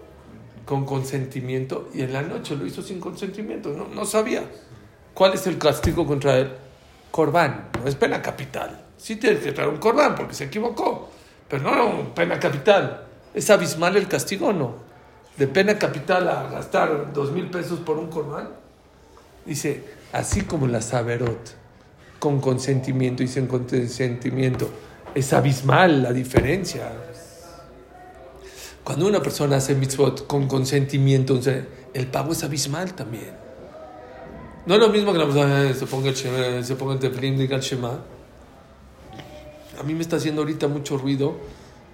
S1: con consentimiento y en la noche lo hizo sin consentimiento. No, no sabía. ¿Cuál es el castigo contra él? Corbán, no es pena capital. Sí tiene que traer un corbán porque se equivocó, pero no pena capital. ¿Es abismal el castigo o no? De pena capital a gastar dos mil pesos por un corbán. Dice, así como la saberot, con consentimiento y sin consentimiento, es abismal la diferencia. Cuando una persona hace mitzvot con consentimiento, el pago es abismal también. No es lo mismo que la persona se ponga el, se ponga el teflín, diga el shema. A mí me está haciendo ahorita mucho ruido.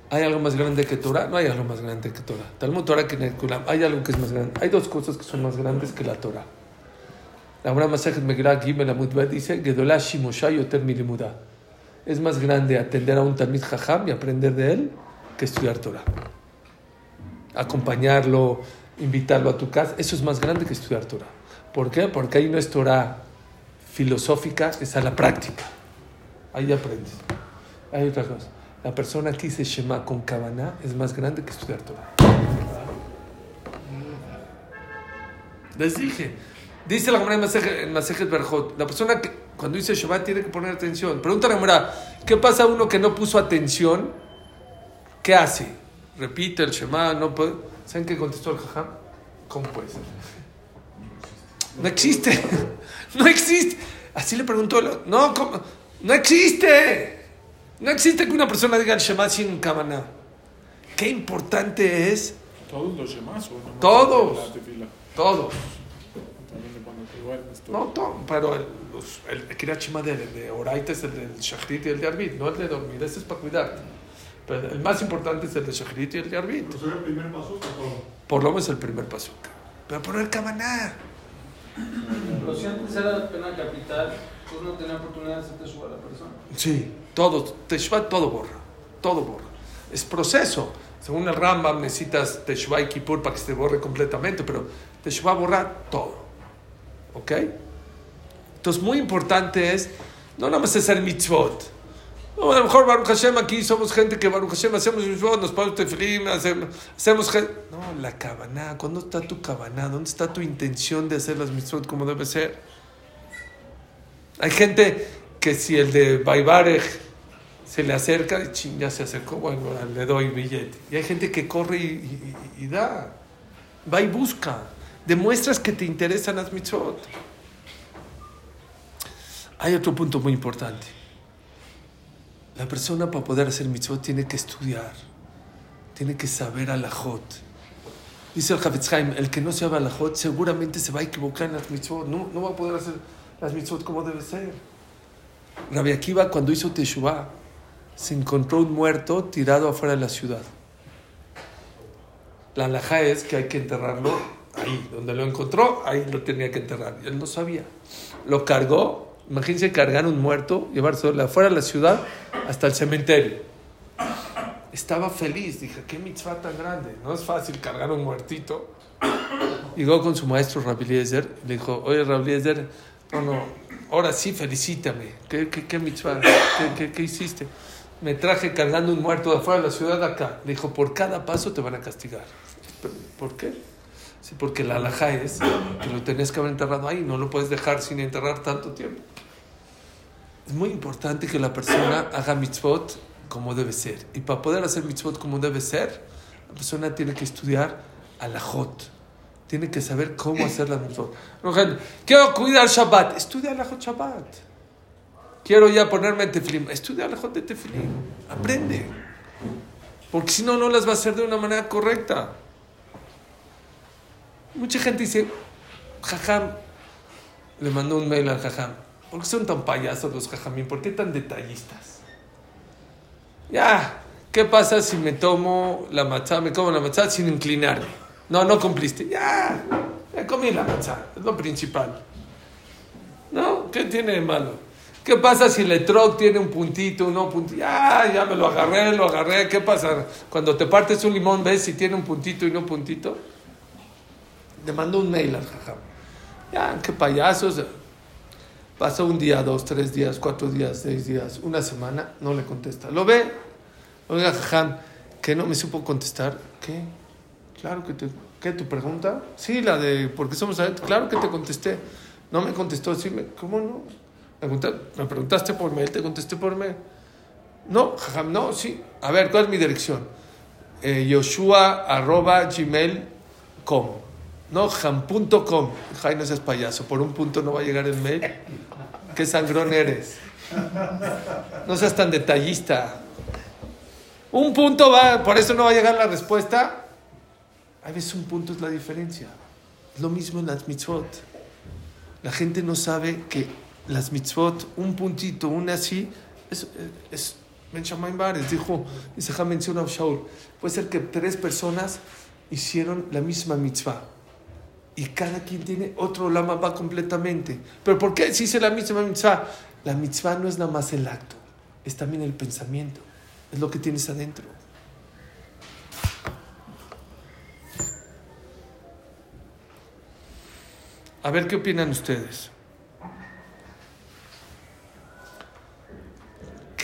S1: ¿Hay algo más grande que Torah? No hay algo más grande que Torah. Talmud Torah que Hay algo que es más grande. Hay dos cosas que son más grandes que la Torah. La Gemara Masajet Megillah Gimel Amudbet dice Gedolah Yoter Milimuda. Es más grande atender a un Talmid Jajam y aprender de él que estudiar Torah acompañarlo, invitarlo a tu casa, eso es más grande que estudiar Torah. ¿Por qué? Porque ahí no es Torah filosófica, es a la práctica. Ahí aprendes. Hay otra cosa. La persona que dice Shema con Kavaná es más grande que estudiar Torah. Les dije, dice la Gemara en Masejet Berjot, la persona que cuando dice Shema tiene que poner atención. Pregunta la Gemara, ¿qué pasa a uno que no puso atención? ¿Qué hace? repite el Shema, no puede. ¿Saben qué contestó el Jajam? ¿Cómo puede ser? No existe. No existe. Así le preguntó. No, ¿cómo? no existe. No existe que una persona diga el Shema sin Kamaná. Qué importante es.
S3: Todos los Shemas o no
S1: Todos. Todos. No, todo, pero el, el, Shema de, de Oraita es el del Shachrit y el de Arbit, no el de dormir. Ese es para cuidarte el más importante es el de Shachrit y el de Arbit.
S4: ¿Pero el primer paso?
S1: Por lo menos el primer paso. Pero poner Kamaná.
S2: Pero si antes era pena capital, pues no tenía oportunidad de hacer teshuva la persona.
S1: Sí, todo, teshuva todo borra, todo borra. Es proceso. Según el Rambam necesitas teshuva y kippur para que se borre completamente, pero teshuva borra todo. ¿Ok? Entonces, muy importante es, no nada más hacer mitzvot, a lo mejor Baruch Hashem aquí somos gente que Baruch Hashem hacemos nos ponemos tefilim, hacemos, hacemos No, la cabana, ¿cuándo está tu cabana? ¿Dónde está tu intención de hacer las mitzvot como debe ser? Hay gente que si el de Baibarej se le acerca, ya se acercó, bueno, le doy billete. Y hay gente que corre y, da, va y busca. Demuestras que te interesan las mitzvot. Hay otro punto muy importante. La persona para poder hacer mitzvot tiene que estudiar, tiene que saber alajot. Dice el Hafetz el que no sabe alajot seguramente se va a equivocar en las mitzvot, no va a poder hacer las mitzvot como debe ser. Rabbi Akiva cuando hizo Teshuvah se encontró un muerto tirado afuera de la ciudad. La alajá es que hay que enterrarlo ahí, donde lo encontró, ahí lo tenía que enterrar. Él no sabía. Lo cargó Imagínense cargar un muerto, llevárselo afuera de la ciudad hasta el cementerio. Estaba feliz, dije, qué mitzvah tan grande, no es fácil cargar un muertito. Llegó con su maestro Rabbi Eliezer, le dijo, oye Rabbi Eliezer, no, no, ahora sí felicítame, ¿qué, qué, qué mitzvah? ¿Qué, ¿Qué, hiciste? Me traje cargando un muerto de afuera de la ciudad acá. Le dijo, por cada paso te van a castigar. ¿Por qué? Sí, porque la alhaja es que lo tenés que haber enterrado ahí, no lo puedes dejar sin enterrar tanto tiempo. Es muy importante que la persona haga mitzvot como debe ser. Y para poder hacer mitzvot como debe ser, la persona tiene que estudiar alajot. Tiene que saber cómo hacer las mitzvot. quiero cuidar Shabbat. Estudia alajot Shabbat. Quiero ya ponerme en tefilim. Estudia alajot de tefilim. Aprende. Porque si no, no las va a hacer de una manera correcta. Mucha gente dice, Jajam, le mandó un mail al Jajam. ¿Por qué son tan payasos los Jajamín? ¿Por qué tan detallistas? Ya, ¿qué pasa si me tomo la matzá, me como la matzá sin inclinarme? No, no cumpliste. Ya, me comí la matzá, es lo principal. ¿No? ¿Qué tiene de malo? ¿Qué pasa si el etrog tiene un puntito, un no puntito? Ya, ya me lo agarré, lo agarré. ¿Qué pasa? Cuando te partes un limón, ¿ves si tiene un puntito y no puntito? Le mando un mail al jajam. Ya, qué payasos. Pasa un día, dos, tres días, cuatro días, seis días, una semana, no le contesta. Lo ve, oiga, jajam, que no me supo contestar. ¿Qué? Claro que te. ¿Qué? ¿Tu pregunta? Sí, la de por qué somos adentro. Claro que te contesté. No me contestó. Sí, me, ¿Cómo no? Me, pregunta- me preguntaste por mail, te contesté por mail. No, jajam, no, sí. A ver, ¿cuál es mi dirección? Eh, Yoshua arroba gmail.com. No, jam.com. Jai, no seas payaso. Por un punto no va a llegar el mail. ¿Qué sangrón eres? No seas tan detallista. Un punto va, por eso no va a llegar la respuesta. A veces un punto es la diferencia. Lo mismo en las mitzvot. La gente no sabe que las mitzvot, un puntito, una así, es, es Ben Bares, dijo, y se menciona Shaul, puede ser que tres personas hicieron la misma mitzvah y cada quien tiene otro lama va completamente. Pero ¿por qué si hice la misma mitzvah? La mitzvah no es nada más el acto, es también el pensamiento, es lo que tienes adentro. A ver qué opinan ustedes.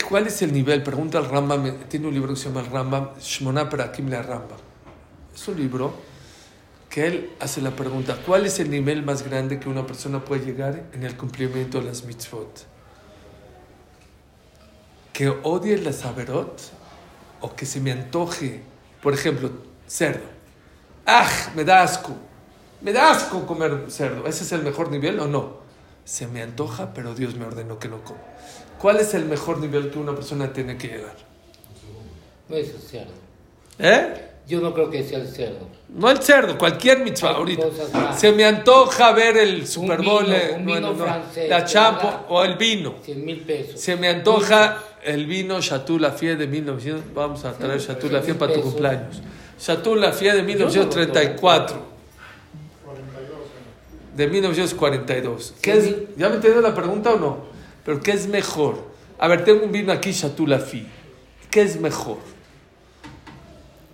S1: ¿Cuál es el nivel? Pregunta al Rambam, tiene un libro que se llama el Rambam, Shmona Perakim la Rambam. Es un libro que él hace la pregunta, ¿cuál es el nivel más grande que una persona puede llegar en el cumplimiento de las mitzvot? ¿Que odie las averot o que se me antoje, por ejemplo, cerdo? ¡Ah! Me da asco. Me da asco comer cerdo. ¿Ese es el mejor nivel o no? Se me antoja, pero Dios me ordenó que no coma. ¿Cuál es el mejor nivel que una persona tiene que llegar?
S5: No es el cerdo.
S1: ¿Eh?
S5: Yo no creo que sea el cerdo.
S1: No el cerdo, cualquier mitzvah ahorita. Se me antoja ver el Super
S5: vino,
S1: Bowl, eh,
S5: un
S1: bueno,
S5: vino
S1: no,
S5: francés,
S1: la champo
S5: ¿verdad?
S1: o el vino.
S5: 100 mil pesos.
S1: Se me antoja el vino Chateau Lafayette de 1900. Vamos a traer Chateau Lafayette para tu cumpleaños. Chateau Lafayette de 1934. De 1942. ¿Qué
S5: Sí,
S1: es,
S5: sí.
S1: ¿Ya me entendió la pregunta o no? Pero ¿qué es mejor? A ver, tengo un vino aquí, Lafayette. ¿Qué es mejor?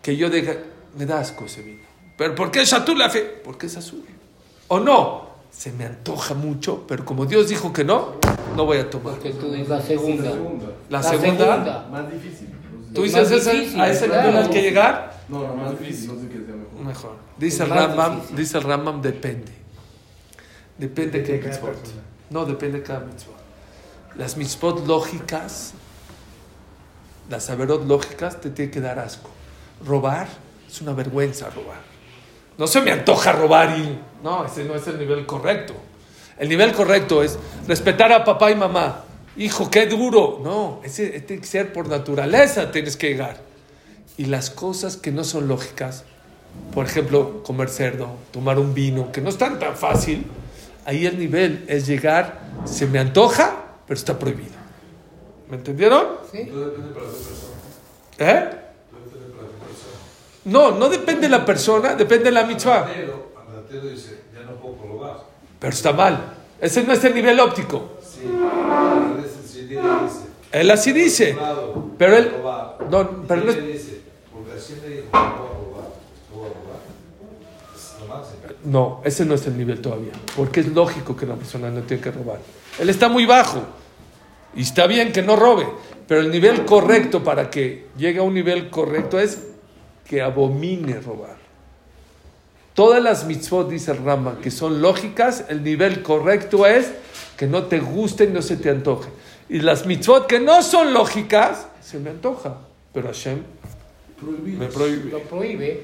S1: Que yo diga, me da asco ese vino. ¿Pero por qué Lafayette? Porque es azul. ¿O no? Se me antoja mucho, pero como Dios dijo que no, no voy a tomar.
S5: Porque tú dices la segunda.
S1: La segunda,
S6: Más difícil.
S1: ¿tú
S5: Es
S1: dices
S5: más
S1: ese-
S5: difícil,
S1: a ese
S5: claro.
S1: nivel al que llegar?
S6: No, no, más difícil. No sé qué sea mejor.
S1: Mejor. Dice el
S5: más
S1: Rambam,
S5: difícil.
S1: dice el Rambam, depende. Depende de qué mitzvot. No, depende de cada mitzvot. Las mitzvot lógicas, las saberot lógicas, te tiene que dar asco. Robar es una vergüenza robar. No se me antoja robar y... No, ese no es el nivel correcto. El nivel correcto es respetar a papá y mamá. Hijo, qué duro. No, ese ese tiene que ser por naturaleza, tienes que llegar. Y las cosas que no son lógicas, por ejemplo, comer cerdo, tomar un vino, que no es tan, tan fácil, ahí el nivel es llegar, se me antoja, pero está prohibido. ¿Me entendieron?
S5: ¿Sí?
S3: No depende para la persona.
S1: ¿Eh?
S3: No depende para la persona.
S1: No, no depende de la persona, depende de la mitzvah.
S3: Pero, Andatero dice, ya no puedo probar.
S1: Pero está mal. Ese no es el nivel óptico.
S3: Sí, dice,
S1: Él así dice.
S3: "Claro,
S1: Pero él-
S3: robar".
S1: no, pero
S3: él porque así dijo, no voy a robar, no voy a robar. Es lo máximo.
S1: No, ese no es el nivel todavía. Porque es lógico que la persona no tiene que robar. Él está muy bajo. Y está bien que no robe. Pero el nivel correcto para que llegue a un nivel correcto es que abomine robar. Todas las mitzvot, dice el Rama, que son lógicas, el nivel correcto es que no te guste y no se te antoje. Y las mitzvot que no son lógicas, se me antoja. Pero Hashem me prohíbe.
S5: Lo prohíbe.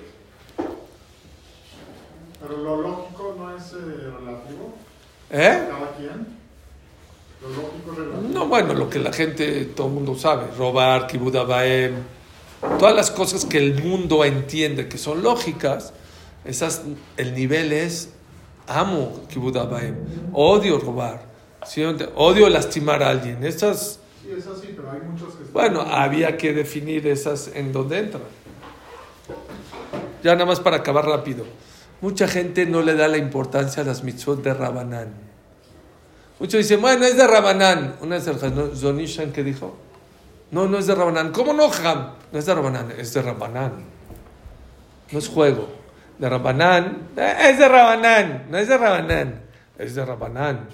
S7: Pero lo lógico no es eh, relativo.
S1: ¿Eh?
S7: Cada quien. Lo lógico es relativo.
S1: No, bueno, lo que la gente, todo el mundo sabe, robar, kibud abaem, todas las cosas que el mundo entiende que son lógicas, esas, el nivel es, amo kibud abaem, odio robar, ¿sí? odio lastimar a alguien, estas
S7: Sí, es así, pero hay muchos que...
S1: Bueno, había que definir esas en dónde entran. Ya nada más para acabar rápido. Mucha gente no le da la importancia a las mitzvot de Rabanán. Muchos dicen, bueno, es de Rabanán. Una vez el Zonishan que dijo, no, no es de Rabanán. ¿Cómo no, Ham? No es de Rabanán, es de Rabanán. No es juego. De Rabanán, eh, es de Rabanán, no es de Rabanán, es de Rabanán.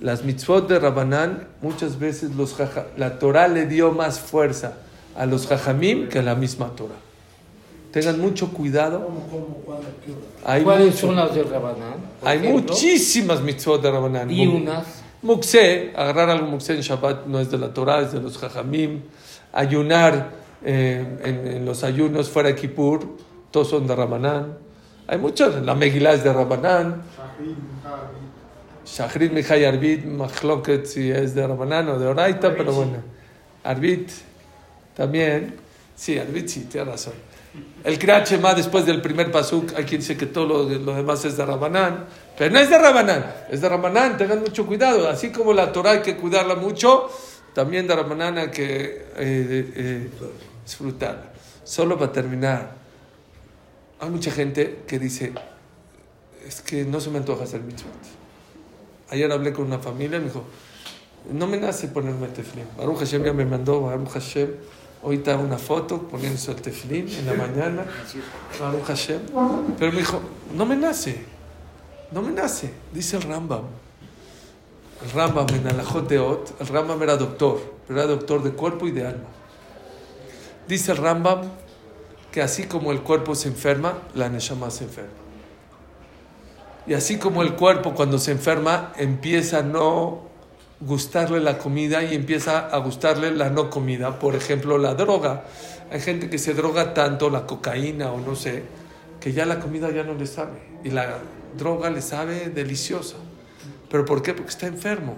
S1: Las mitzvot de Rabanán, muchas veces los jaja- la Torah le dio más fuerza a los jajamim que a la misma Torah. Tengan mucho cuidado.
S4: ¿Cómo, cómo, cuándo, qué hora?
S1: Hay,
S5: ¿Cuáles
S1: mucho-
S5: son las de Rabanán?
S1: hay
S5: ejemplo?
S1: muchísimas mitzvot de Rabanán.
S5: Y unas.
S1: Muxé, agarrar algo muxé en Shabbat no es de la Torah, es de los jajamim. Ayunar eh, en, en los ayunos fuera de Kippur, todos son de Rabanán. Hay muchas, la Megilá es de Rabanán. Shachrit Mijay Arbit, Machloket, si es de Rabanán o de Oraita, pero bueno. Arbit también. Sí, Arbit sí, tiene razón. El Kriyat después del primer pasuk, hay quien dice que todo lo, demás es de Rabanán, pero no es de Rabanán, es de Rabanán, tengan mucho cuidado. Así como la Torah hay que cuidarla mucho, también de Rabanán hay que eh, eh, disfrutarla. Solo para terminar, hay mucha gente que dice, es que no se me antoja hacer mitzvot. Ayer hablé con una familia y me dijo, no me nace ponerme teflín. Baruch Hashem ya me mandó, Baruch Hashem, ahorita una foto poniéndose el teflín en la mañana, Baruch Hashem. Pero me dijo, no me nace, no me nace, dice el Rambam. El Rambam en Alajot de Ot, el Rambam era doctor, pero era doctor de cuerpo y de alma. Dice el Rambam que así como el cuerpo se enferma, la Neshama se enferma. Y así como el cuerpo cuando se enferma empieza a no gustarle la comida y empieza a gustarle la no comida, por ejemplo la droga. Hay gente que se droga tanto, la cocaína o no sé, que ya la comida ya no le sabe y la droga le sabe deliciosa. ¿Pero por qué? Porque está enfermo.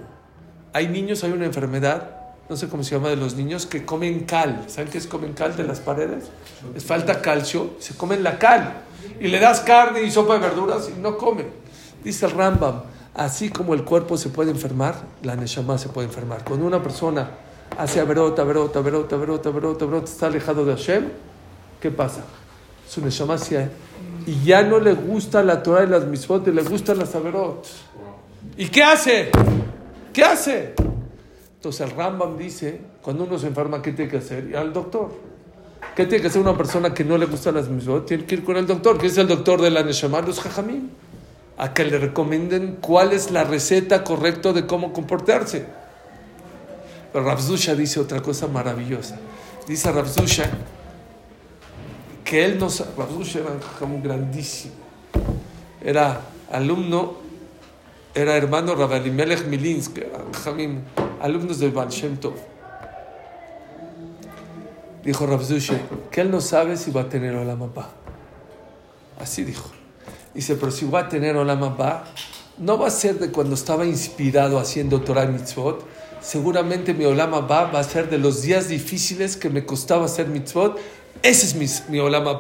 S1: Hay niños, hay una enfermedad, no sé cómo se llama, de los niños que comen cal. ¿Saben qué es comen cal de las paredes? Les falta calcio, se comen la cal. Y le das carne y sopa de verduras y no comen. Dice Rambam, así como el cuerpo se puede enfermar, la neshama se puede enfermar. Cuando una persona hace averot, averot, averot, averot, averot, averot, está alejado de Hashem, ¿qué pasa? Su neshama se... Y ya no le gusta la Torah y las mitzvot, y le gustan las averot. ¿Y qué hace? ¿Qué hace? Entonces el Rambam dice, cuando uno se enferma, ¿qué tiene que hacer? Ir al doctor. ¿Qué tiene que hacer una persona que no le gustan las mitzvot? Tiene que ir con el doctor, que es el doctor de la Neshama, los jajamim, a que le recomienden cuál es la receta correcta de cómo comportarse. Pero Ravzusha dice otra cosa maravillosa. Dice Ravzusha que él no... Ravzusha era un grandísimo. Era alumno era hermano Rabalimelech Milinsky, eran alumnos de Baal Shem Tov. Dijo Rav Zushe, que él no sabe si va a tener Olam Abba. Así dijo. Dice, pero si va a tener Olam Abba, no va a ser de cuando estaba inspirado haciendo Torah Mitzvot. Seguramente mi Olam Abba va a ser de los días difíciles que me costaba hacer Mitzvot. Ese es mi, mi Olam.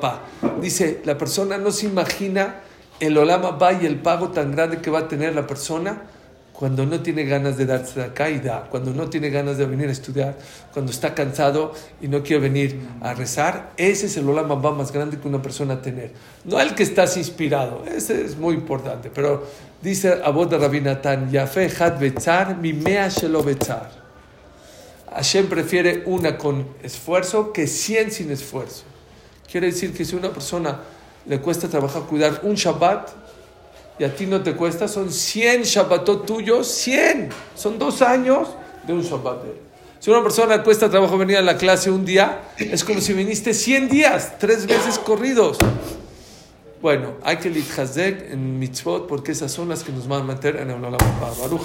S1: Dice, la persona no se imagina el Olam Abba y el pago tan grande que va a tener la persona cuando no tiene ganas de darse de acá y da, cuando no tiene ganas de venir a estudiar, cuando está cansado y no quiere venir a rezar, ese es el Olam Abba más grande que una persona tener. No el que estás inspirado, ese es muy importante, pero dice Abod Natan, Yafe had betzar, mimea shelo betzar. Hashem prefiere una con esfuerzo que cien sin esfuerzo. Quiere decir que si una persona le cuesta trabajar cuidar un Shabbat, y a ti no te cuesta, son 100 Shabbatot tuyos, 100. Son dos años de un Shabbat. Si una persona cuesta trabajo venir a la clase un día, es como si viniste 100 días, tres veces corridos. Bueno, hay que litchazek en mitzvot porque esas son las que nos van a meter en el Olam. Baruch